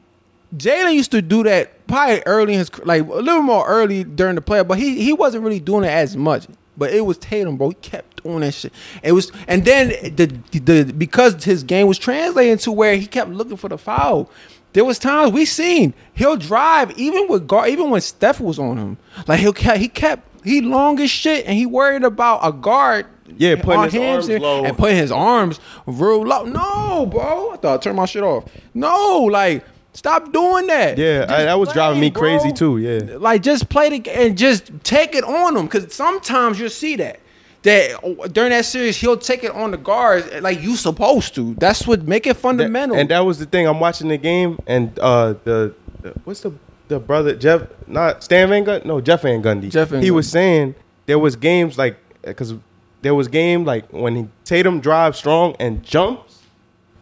Jaylen used to do that probably early in his like a little more early during the play, but he he wasn't really doing it as much. But it was Tatum, bro. He kept doing that shit. It was, and then the the because his game was translating to where he kept looking for the foul. There was times we seen he'll drive even with guard, even when Steph was on him. Like he'll kept, he kept he long as shit, and he worried about a guard. Yeah, putting his arms low. and putting his arms real low. No, bro, I thought I turned my shit off. No, like stop doing that. Yeah, I, that was play, driving me bro. crazy too. Yeah. Like just play the and just take it on them because sometimes you'll see that that oh, during that series he'll take it on the guards like you supposed to. That's what make it fundamental. And that was the thing. I'm watching the game, and uh, the, the what's the the brother Jeff, not Stan Van Gundy, no Jeff Van Gundy. Jeff Van he was saying there was games like because there was game like when he, Tatum drives strong and jumps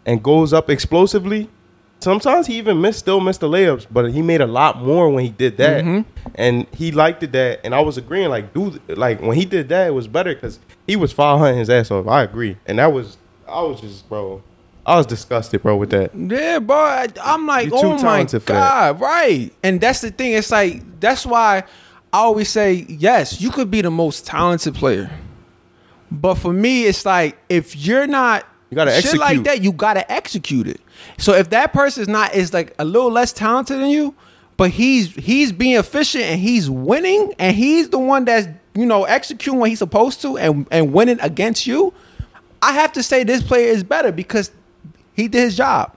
and goes up explosively. Sometimes he even missed, still missed the layups, but he made a lot more when he did that, Mm-hmm. and he liked it that. And I was agreeing, like, dude, like when he did that, it was better because he was foul hunting his ass off. I agree, and that was, I was just, bro, I was disgusted, bro, with that. Yeah, bro. I, I'm like, oh my god, right? And that's the thing. It's like that's why I always say, yes, you could be the most talented player, but for me, it's like if you're not, You gotta shit like that. You gotta execute it. So if that person is not is like a little less talented than you, but he's he's being efficient and he's winning, and he's the one that's you know executing what he's supposed to and and winning against you. I have to say this player is better because he did his job.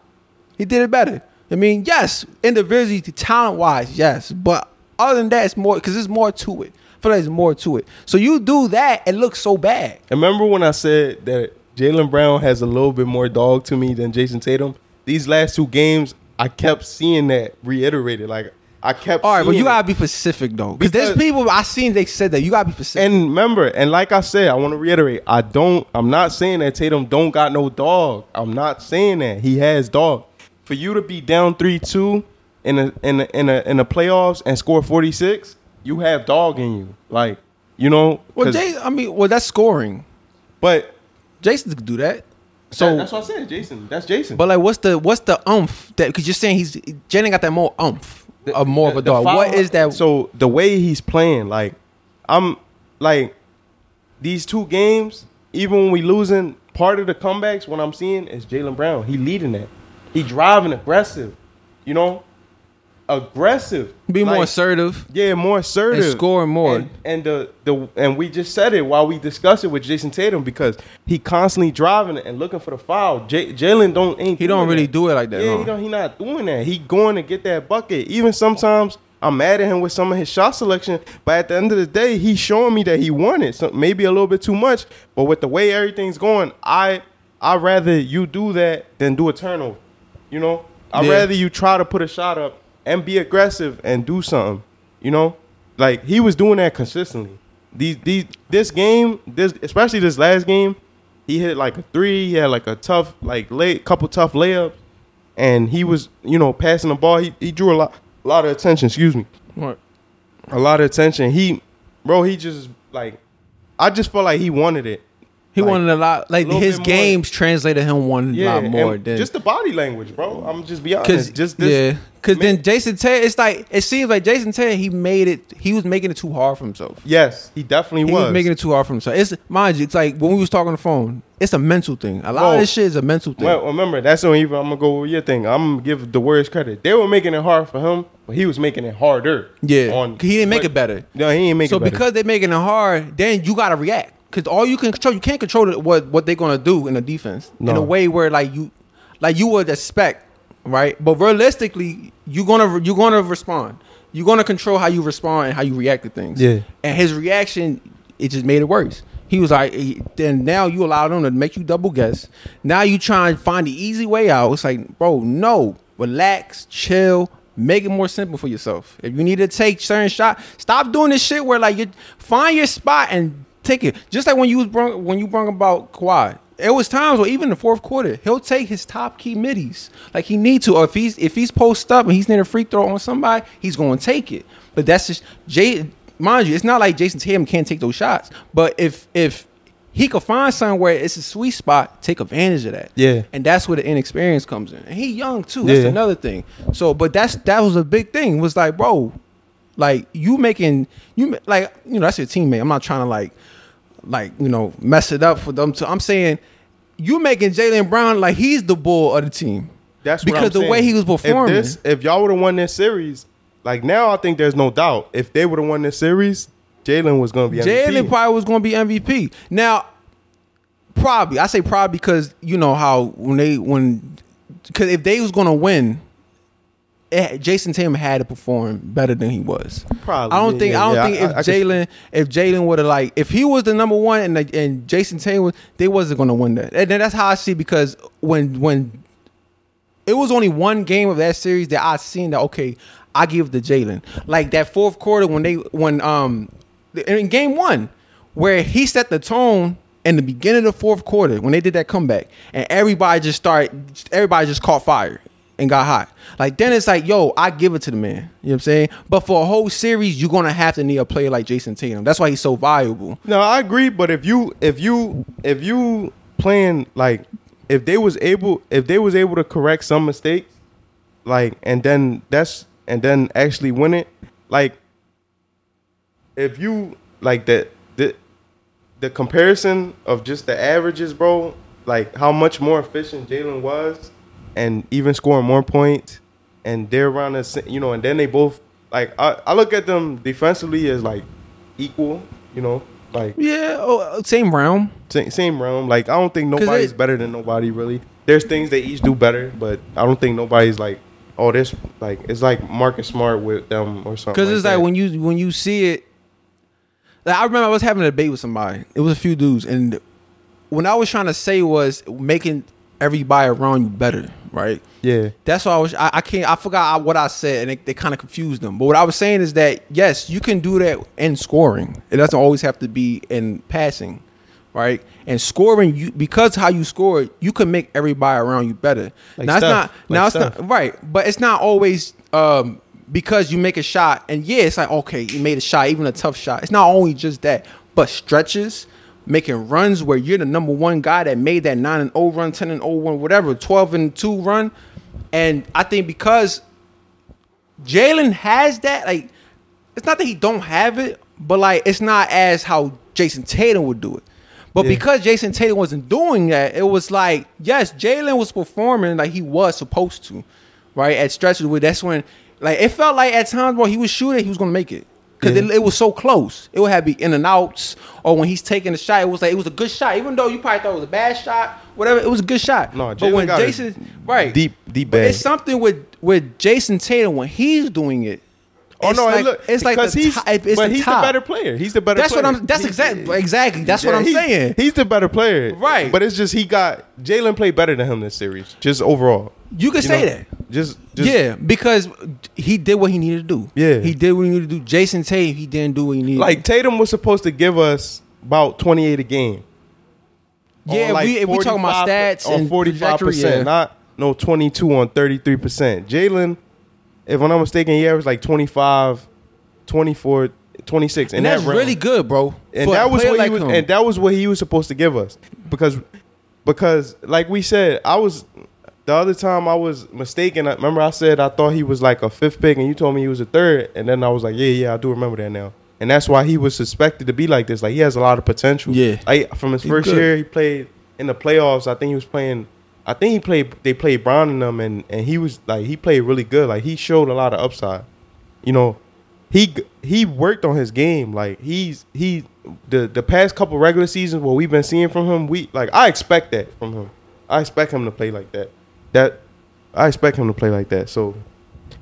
He did it better. I mean, yes, individually, talent wise, yes, but other than that, it's more because there's more to it. I feel like there's more to it. So you do that, it looks so bad. Remember when I said that Jaylen Brown has a little bit more dog to me than Jayson Tatum? These last two games, I kept seeing that reiterated. Like I kept. All right, but you gotta be specific though, because there's people I seen they said that you gotta be specific. And remember, and like I said, I want to reiterate, I don't I'm not saying that Tatum don't got no dog. I'm not saying that. He has dog. For you to be down 3-2 in a in a in a in the playoffs and score 46, you have dog in you. Like, you know, Well, Jay, I mean, well, that's scoring. but Jayson could do that. So, so that's what I said, Jayson. That's Jayson. but like, what's the what's the umph that? Because you're saying he's Jaylen got that more umph of more of a The- the dog. what is that? So the way he's playing, like I'm like these two games, even when we losing, part of the comebacks what I'm seeing is Jaylen Brown. He leading that. He driving aggressive, you know, aggressive. be more assertive. yeah, more assertive, And scoring more. And, and the the and we just said it while we discussed it with Jayson Tatum because he constantly driving it and looking for the foul. J- Jaylen don't ain't He don't really that. do it like that. Yeah, huh? he, don't, he not doing that. He going to get that bucket. Even sometimes I'm mad at him with some of his shot selection, but at the end of the day, he's showing me that he won it. So maybe a little bit too much, but with the way everything's going, I I rather you do that than do a turnover. You know, I'd Yeah. rather you try to put a shot up and be aggressive and do something. You know, like he was doing that consistently. These these this game, this especially this last game, he hit like a three. He had like a tough like late couple tough layups, and he was you know passing the ball. He he drew a lot a lot of attention. Excuse me, What? a lot of attention. He bro, he just like I just felt like he wanted it. He Like, wanted a lot. Like little his bit more. games translated him one Yeah, lot more than just the body language, bro. I'm just be Cause honest. Just this, yeah, because then Jason Ted, it's like it seems like Jason Ted, he made it. He was making it too hard for himself. yes, he definitely He was. was making it too hard for himself. It's mind you, it's like when we was talking on the phone. It's a mental thing. A lot Bro. of this shit is a mental thing. Well, remember that's not even. I'm gonna go with your thing. I'm gonna give the Warriors credit. They were making it hard for him, but he was making it harder. yeah, on 'Cause he didn't make it better. No, he didn't make so it better. So because they're making it hard, then you gotta react. Because all you can control, you can't control what what they're gonna do in the defense in a way where like you, like you would expect, right? But realistically, you're gonna you're gonna respond. You're gonna control how you respond and how you react to things. Yeah. And his reaction, it just made it worse. He was like, he- then now you allow them to make you double guess. Now you try and find the easy way out. It's like, bro, no, relax, chill, make it more simple for yourself. If you need to take certain shot, stop doing this shit where like you find your spot and take it. Just like when you was brung, when you brung about Kawhi. It was times where even in the fourth quarter, he'll take his top key middies like he need to. Or if he's if he's post up and he's near a free throw on somebody, he's going to take it. But that's just Jay. Mind you, it's not like Jayson Tatum can't take those shots. But if if he could find somewhere it's a sweet spot, take advantage of that. Yeah. and that's where the inexperience comes in. And he young too. That's Yeah. another thing. So, but that's that was a big thing. Was like, bro, like you making you like you know that's your teammate. I'm not trying to like like you know mess it up for them. To I'm saying you making Jaylen Brown like he's the bull of the team. That's what because the saying. way he was performing. If this, if y'all would have won this series, like now, I think there's no doubt. If they would have won this series, Jaylen was going to be MVP. Jaylen probably was going to be MVP. Now, probably I say probably because you know how when they when because if they was going to win, it, Jayson Tatum had to perform better than he was. Probably, I don't think yeah, I don't yeah. think I- if Jaylen if Jaylen would have like if he was the number one and the, and Jayson Tatum was, they wasn't going to win that. And that's how I see because when when it was only one game of that series that I seen that okay, I give the Jaylen like that fourth quarter when they when um in game one where he set the tone in the beginning of the fourth quarter when they did that comeback and everybody just started everybody just caught fire and got hot. Like then it's like yo I give it to the man. You know what I'm saying? But for a whole series you're gonna have to need a player like Jayson Tatum. That's why he's so valuable No, I agree. But if you if you if you playing like if they was able if they was able to correct some mistakes, like and then that's and then actually win it, like if you like that the the comparison of just the averages, bro, like how much more efficient Jaylen was, and even scoring more points, and they're around the you know, and then they both like I, I look at them defensively as like equal, you know, like yeah oh, uh, same realm same, same realm. Like I don't think nobody's they- better than nobody really. There's things they each do better, but I don't think nobody's like, oh, this like it's like Marcus Smart with them or something. Because it's like when you when you see it. Like I remember I was having a debate with somebody. It was a few dudes, and when I was trying to say was making everybody around you better, right? yeah, That's why I was. I, I can't. I forgot what I said, and it, they kind of confused them. But what I was saying is that yes, you can do that in scoring. It doesn't always have to be in passing, right? And scoring, you because how you score, you can make everybody around you better. Like now it's not. Like now it's not right, but it's not always um, because you make a shot. And yeah, it's like okay, you made a shot, even a tough shot. It's not only just that, but stretches. Making runs where you're the number one guy that made that nine and zero run, ten and oh zero run, whatever, twelve and two run, and I think because Jaylen has that, like, it's not that he don't have it, but like it's not as how Jayson Tatum would do it. But Yeah. because Jayson Tatum wasn't doing that, it was like, yes, Jaylen was performing like he was supposed to, right? At stretches where that's when, like, it felt like at times where he was shooting, he was gonna make it. Cause Yeah. it, it was so close. It would have be in and outs, or when he's taking a shot, it was like it was a good shot. Even though you probably thought it was a bad shot, whatever, it was a good shot. No, but when Jayson, right, deep- deep but bag. it's something with with Jayson Tatum when he's doing it. Oh it's no! like, look, it's like the he's, top, it's but the he's top. the better player. He's the better. That's player. what I'm. That's exactly exactly. That's what I'm he's- saying. He's the better player, Right. But it's just he got Jaylen played better than him this series, just overall. You could say know? that. Just, just yeah, because he did what he needed to do. Yeah. he did what he needed to do. Jayson Tatum, he didn't do what he needed. Like Tatum was supposed to give us about 28 a game. yeah, like, we if we talking about stats on forty five percent, not no 22 on 33 percent. Jaylen, if I'm not mistaken, he averaged like 25, 24, 26, and that's that really good, bro. and that was what like he was, him. and that was what he was supposed to give us because because like we said, I was the other time I was mistaken. I remember I said I thought he was like a fifth pick, and you told me he was a third, and then I was like, yeah, yeah, I do remember that now. And that's why he was suspected to be like this. Like he has a lot of potential. Yeah. Like from his He's first good. year, he played in the playoffs. I think he was playing. I think he played. They played Brown in them, and and he was like he played really good. Like he showed a lot of upside. You know, he he worked on his game. Like he's he the the past couple regular seasons what we've been seeing from him. We like I expect that from him. I expect him to play like that. That I expect him to play like that. So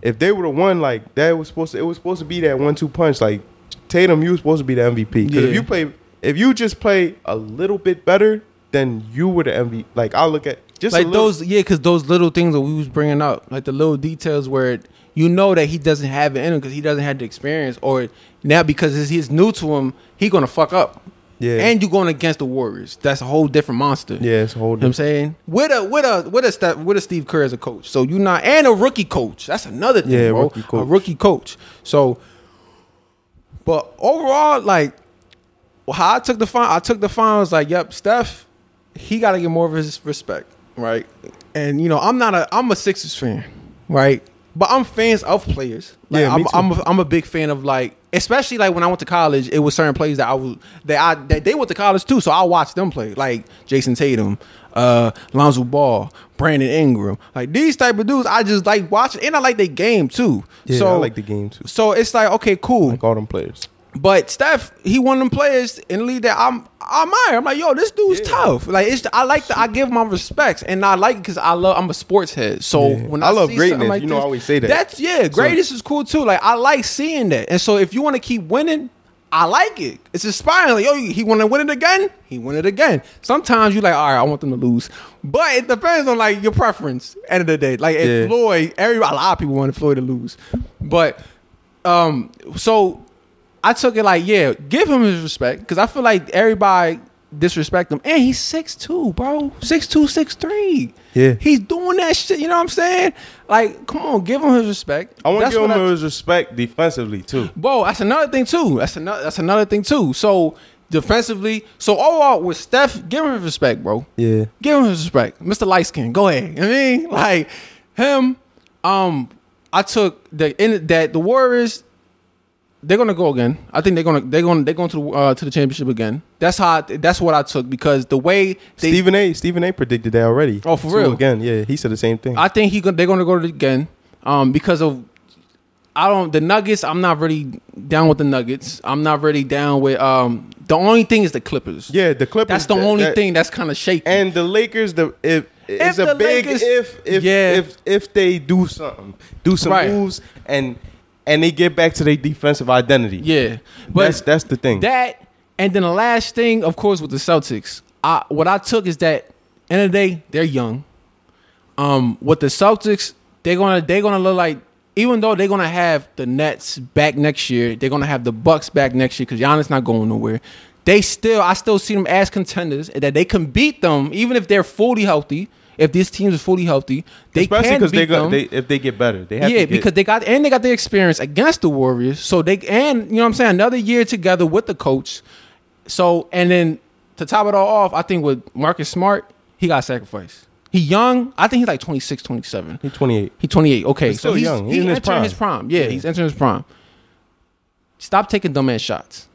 if they were the one like that was supposed to it was supposed to be that one two punch. Like Tatum, you were supposed to be the MVP. Because Yeah. if you play if you just play a little bit better, then you were the MVP. Like I'll look at just like little- those, yeah, because those little things that we was bringing up, like the little details where you know that he doesn't have it in him because he doesn't have the experience, or now because he's new to him, he gonna fuck up. Yeah. and you're going against the Warriors, that's a whole different monster. Yeah, it's a whole You know what I'm saying? With a with a with a Steph, with a Steve Kerr as a coach. So you're not and a rookie coach. That's another thing, Yeah, bro. rookie coach. A rookie coach. So but overall, like how I took the final, I took the finals like, yep, Steph, he gotta get more of his respect, right? And you know, I'm not a I'm a Sixers fan, right? but I'm fans of players. Like, Yeah, I'm. I'm, a, I'm a big fan of like, especially like when I went to college, it was certain players that I was that I that they went to college too, so I watched them play, like Jayson Tatum, uh, Lonzo Ball, Brandon Ingram, like these type of dudes. I just like watching, and I like their game too. Yeah, so I like the game too. So it's like okay, cool. Like all them players. But Steph, he one of them players in the league that I'm I admire. I'm like, yo, this dude's Yeah. tough. Like it's I like the, I give him my respects, and I like it because I love I'm a sports head. So Yeah. when I I, love see greatness. like You know, this, I always say that. That's yeah, greatness is cool too. Like I like seeing that, and so if you want to keep winning. I like it. It's inspiring. Like, yo, he want to win it again. He win it again. Sometimes you like, all right, I want them to lose, but it depends on like your preference. End of the day, like if Yeah. Floyd, every a lot of people wanted Floyd to lose, but um, so I took it like, yeah, give him his respect because I feel like everybody disrespect him, and he's six two, bro, six two, six three. Yeah. he's doing that shit. You know what I'm saying? Like, come on, give him his respect. I want to That's give him I- his respect defensively too. Bro, that's another thing too. That's another. That's another thing too. So defensively, so overall with Steph, give him his respect, bro. Yeah. Give him his respect, Mr. Lightskin. Go ahead. You know what I mean, like him. Um, I took the in that the Warriors. They're gonna go again. I think they're gonna they're gonna they're going to the uh, to the championship again. That's how I, that's what I took because the way they Stephen A. Stephen A. predicted that already. Oh, for Two real? Again, yeah, he said the same thing. I think he they're gonna go to again. Um, because of I don't the Nuggets. I'm not really down with the Nuggets. I'm not really down with um. The only thing is the Clippers. yeah, the Clippers. that's the that- only that- thing that's kind of shaky. And the Lakers, the if it's If a big Lakers- if if Yeah. if if they do something, do some Right. moves, and and they get back to their defensive identity. yeah, but that's that's the thing. that and then the last thing, of course, with the Celtics. I what I took is that end of the day they're young. Um, with the Celtics, they're gonna they're gonna look like even though they're gonna have the Nets back next year, they're gonna have the Bucks back next year because Giannis not going nowhere. They still, I still see them as contenders and that they can beat them even if they're fully healthy. If this team is fully healthy, they Especially can beat they go them they if they get better, they have yeah, to get, because they got and they got the experience against the Warriors. So they and you know what I'm saying another year together with the coach. So and then to top it all off, I think with Marcus Smart, he got sacrificed. He young. I think he's like 26, 27. he's twenty eight. He's 28. Okay, He's so he's, young. He's He in his entering prime. his prime. Yeah, Yeah. he's entering his prime. Stop taking dumbass shots.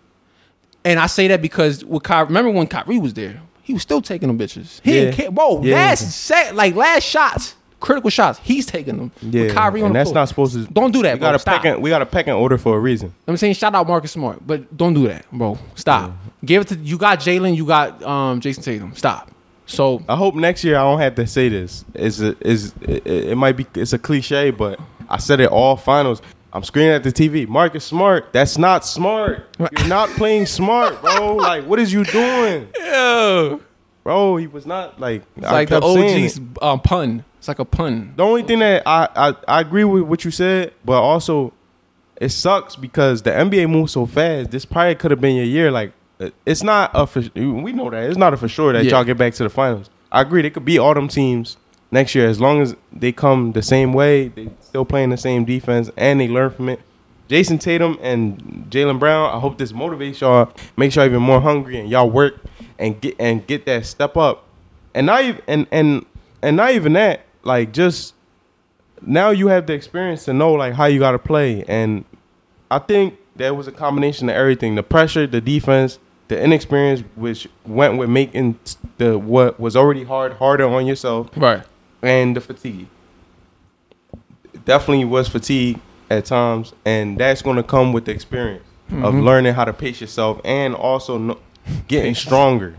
And I say that because with Kyrie, remember when Kyrie was there, he was still taking them bitches. He didn't Yeah. care. Bro, Yeah. last set, like last shots, critical shots, he's taking them. Yeah, with Kyrie on and the that's floor. not supposed to. Don't do that, We bro. got a Stop. pecking. We got a pecking order for a reason. I'm saying shout out Marcus Smart, but don't do that, bro. Stop. Give it to you. Got Jaylen. You got um Jayson Tatum. Stop. So I hope next year I don't have to say this. Is is it, it might be it's a cliche, but I said it all finals. I'm screaming at the TV. Marcus Smart. That's not smart. You're not playing smart, bro. Like, what is you doing, yeah, bro? He was not like. it's I like the OG's it. um, pun. It's like a pun. The only thing that I, I I agree with what you said, but also it sucks because the NBA moves so fast. This probably could have been your year. Like, uh, it's not a for, we know that it's not a for sure that Yeah. y'all get back to the finals. I agree. They could beat all them teams next year as long as they come the same way. They still playing the same defense and they learn from it. Jayson Tatum and Jaylen Brown. I hope this motivates y'all, makes y'all even more hungry, and y'all work and get and get that step up. And not even and and and not even that. Like just now you have the experience to know like how you got to play, and I think that was a combination of everything: the pressure, the defense, the inexperience, which went with making the what was already hard harder on yourself, Right. And the fatigue. Definitely was fatigue at times, and that's going to come with the experience of Mhm. learning how to pace yourself and also no, getting stronger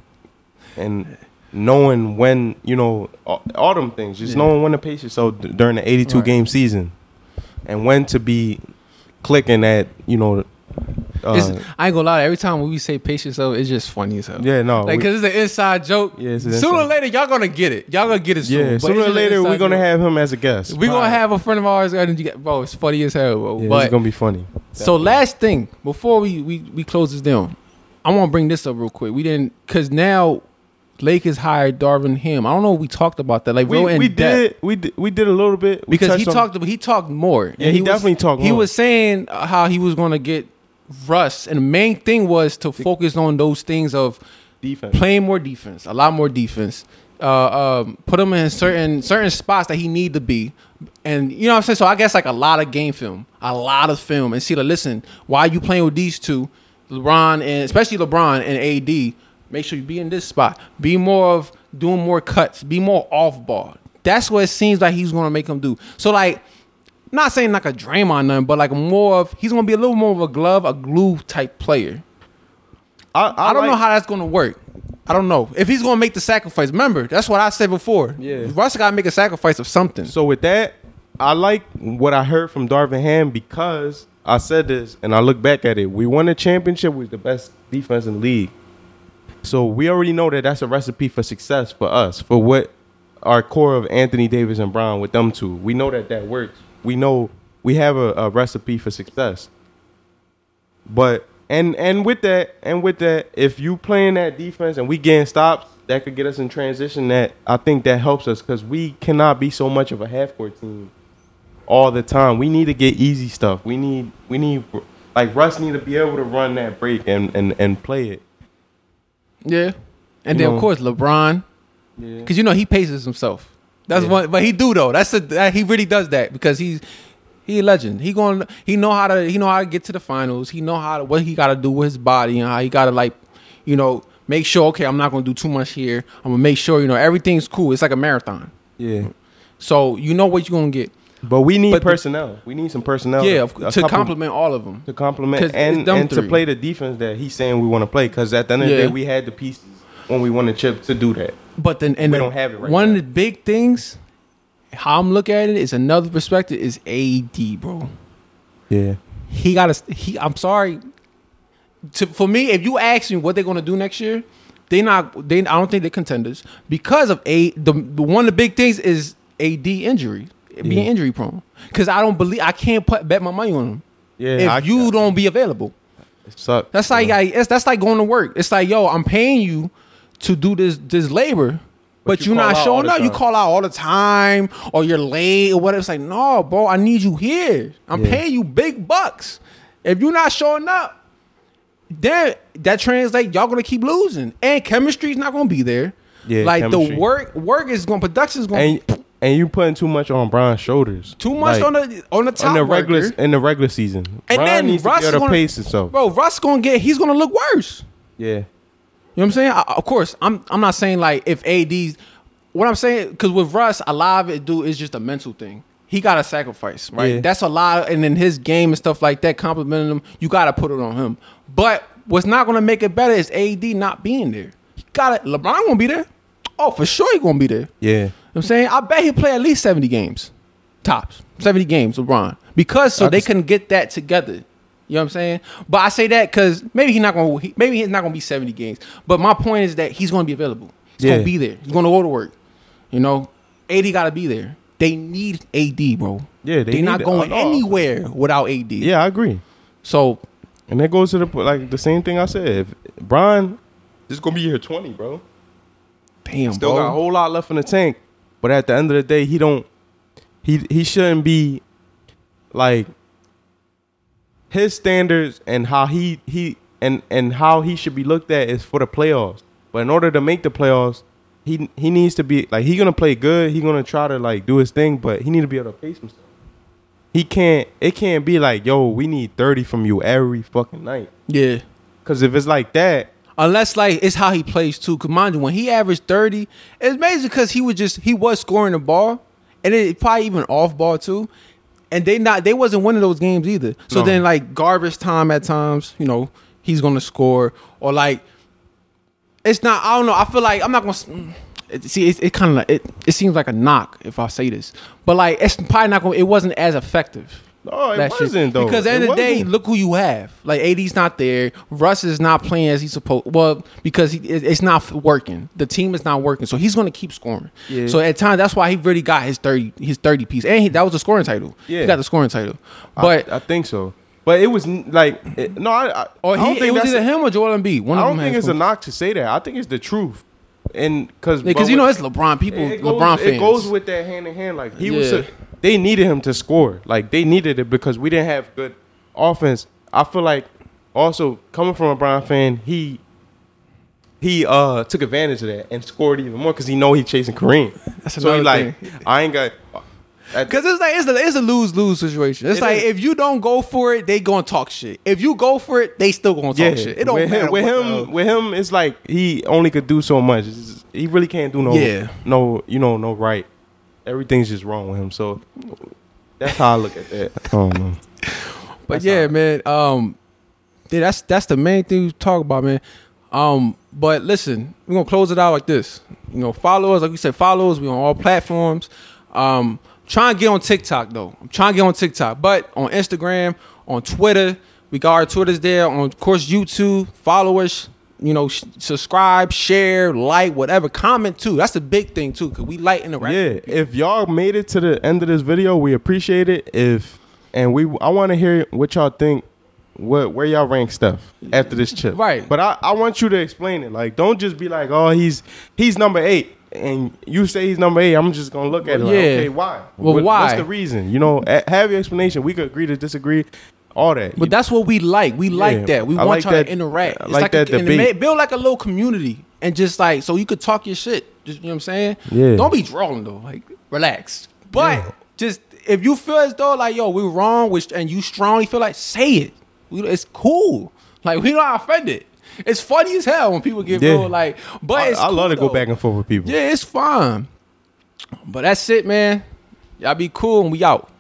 and knowing when you know all, all them things. Just Yeah. knowing when to pace yourself d- during the eighty-two Right. game season, and when to be clicking at you know. Uh, I ain't gonna lie. Every time we say pace yourself, it's just funny as hell. yeah, no, Like, cause it's an inside joke. Yeah, it's an sooner or later, y'all gonna get it. Y'all gonna get it soon. yeah. Sooner or later, we're gonna joke. have him as a guest. We're gonna have a friend of ours, and you get, bro. It's funny as hell, bro. Yeah, but it's gonna be funny. So last thing before we, we we close this down, I want to bring this up real quick. We didn't because now Lake Lakers hired Darvin Ham. I don't know if we talked about that. Like we, real in we depth. did we did we did a little bit We because he on- talked he talked more. Yeah, he was- definitely talked He more. was saying how he was going to get Russ, and the main thing was to focus on those things of defense. playing more defense, a lot more defense. Uh, um, put him in certain certain spots that he need to be, And you know what I'm saying? So I guess like a lot of game film, a lot of film, and see like, listen, why you playing with these two, LeBron and especially LeBron and AD, make sure you be in this spot. Be more of doing more cuts, be more off ball. That's what it seems like he's gonna make him do. So like not saying like a Draymond nothing, but like more of he's gonna be a little more of a glove, a glue type player. I, I, don't like- know how that's gonna work. I don't know if he's gonna make the sacrifice. Remember, that's what I said before. Yeah. Russ gotta make a sacrifice of something. So with that, I like what I heard from Darvin Ham because I said this and I look back at it. We won a championship with the best defense in the league. So we already know that that's a recipe for success for us, for what our core of Anthony Davis and Brown with them two. We know that that works. We know we have a, a recipe for success. But and and with that and with that, if you playing that defense and we getting stops, that could get us in transition. That I think that helps us because we cannot be so much of a half court team all the time. We need to get easy stuff. We need we need like Russ need to be able to run that break and and and play it. yeah, and You then know. of course LeBron, Yeah. because you know he paces himself. That's Yeah. one, but he do though. That's a that, he really does that because he's he a legend. He going he know how to he know how to get to the finals. He know how to what he got to do with his body and how he got to like, you know, make sure okay I'm not gonna do too much here. I'm gonna make sure you know everything's cool. It's like a marathon. Yeah. So you know what you're gonna get. But we need But the- personnel. we need some personnel. yeah, of, to complement all of them. to complement and, and to play the defense that he's saying we want to play. Because at the end of the day, we had the pieces when we won the chip to do that. But then, and We the- don't have it right one now. of the big things, how I'm looking at it is another perspective is AD, bro. Yeah. He got to. He. I'm sorry. To, for me, if you ask me what they're gonna do next year, they not. They. I don't think they're contenders because of a. The, the one of the big things is AD injury, being Yeah. injury prone. Because I don't believe I can't put bet my money on him Yeah. if I- you don't be available. it sucks. That's like I, it's, that's like going to work. It's like yo, I'm paying you to do this this labor, but, you you're call not showing up. You call out all the time, or you're late, or whatever. It's like no, bro, I need you here. I'm Yeah. paying you big bucks. If you're not showing up, then that translates. Y'all gonna keep losing, and chemistry's not gonna be there. Yeah, like chemistry. the work work is going production is going and and you putting too much on Bron's shoulders. too much Like, on the on the top in the regular worker. in the regular season. And Bron then needs Russ to be able is to gonna- pace himself. bro. Russ gonna get. He's gonna look worse. Yeah. You know what I'm saying? I, of course, I'm I'm not saying like if AD's what I'm saying because with Russ, a lot of it do is just a mental thing. He got to sacrifice, right? Yeah. That's a lot, and in his game and stuff like that, complimenting him, you got to put it on him. But what's not going to make it better is AD not being there. He got it. LeBron gonna be there. Oh, for sure he gonna be there. Yeah. You know what I'm saying? I bet he'll play at least 70 games. Tops. 70 games, LeBron. Because so I they just- can get that together. You know what I'm saying? But I say that because maybe he's not gonna he- maybe he's not gonna be 70 games. But my point is that he's gonna be available. He's Yeah. gonna be there. He's gonna go to work. You know, AD gotta be there. They need AD, bro. Yeah, they are not going Oh, no. anywhere without AD. Yeah, I agree. So And that goes to the like the same thing I said. If Bron is gonna be here twenty, bro. damn, Still bro. got a whole lot left in the tank. But at the end of the day, he don't he he shouldn't be like his standards and how he he and and how he should be looked at is for the playoffs. But in order to make the playoffs, he he needs to be like he gonna play good. He gonna try to like do his thing, but he need to be able to pace himself. He can't. It can't be like, yo, we need thirty from you every fucking night. yeah. Because if it's like that, Unless like it's how he plays too. Cause mind you, when he averaged thirty, it's amazing because he was just he was scoring the ball, and it probably even off ball too. And they not they wasn't winning those games either. So No. then like garbage time at times, you know, he's gonna score or like it's not. I don't know. I feel like I'm not gonna. mm, see, it, it kind of it. It seems like a knock if I say this, but like it's probably not going. It wasn't as effective. No, it shit. wasn't though. Because at the end of the day, look who you have. Like AD's not there. Russ is not playing as he's supposed. Well, because he, it- it's not working. The team is not working, so he's going to keep scoring. Yeah. So at times, that's why he really got his thirty his thirty piece, and he, that was a scoring title. Yeah. he got the scoring title. But I, think so. But it was like it, no, I, I, or I don't think it was that's either him or Joel Embiid. One I don't think it's a knock to say that. I think it's the truth. And because because you know it's LeBron. People, it, goes, LeBron fans. it goes with that hand in hand. Like he was, a, they needed him to score. Like they needed it because we didn't have good offense. I feel like also coming from a Bron fan, he he uh took advantage of that and scored even more because he know he chasing Kareem. That's so he like thing. I ain't got. That- Cause it's like it's a it's a lose lose situation. It's It like is. if you don't go for it, they gonna talk shit. If you go for it, they still gonna talk yeah, shit. It don't with matter him. With him, with him, it's like he only could do so much. Just- he really can't do no, Yeah. no, you know, no right. Everything's just wrong with him. So that's how I look at that. But yeah, man. Um, yeah, that's that's the main thing we talk about, man. Um, but listen, we're gonna close it out like this. You know, follow us, like we said, follow us. We on all platforms. Um, trying to get on TikTok though. I'm trying to get on TikTok, but on Instagram, on Twitter, we got our Twitters there. On of course YouTube, follow us. You know, sh- subscribe, share, like, whatever. Comment too. That's the big thing too, cause we like interact. Yeah, if y'all made it to the end of this video, we appreciate it. If and we, I want to hear what y'all think. What where y'all rank stuff after this chip? Right. But I, I want you to explain it. Like, don't just be like, oh, he's he's number eight, and you say he's number eight. I'm just gonna look at it. Like, Yeah. okay, why? Well, What- why? What's the reason? You know, have your explanation. We could agree to disagree. All that. But that's what we like. We like Yeah, that. We I want like y'all that- to interact. I It's like a- that and debate. build like a little community and just like so you could talk your shit. Just you know what I'm saying? Yeah. Don't be drawing though. Like relax. But Yeah. just if you feel as though like yo we're wrong, which and you strongly feel like say it. We, it's cool. Like we not offended. It's funny as hell when people get Yeah. real like. But I, it's I love cool, to go though. back and forth with people. Yeah, it's fine. But that's it, man. Y'all be cool and we out.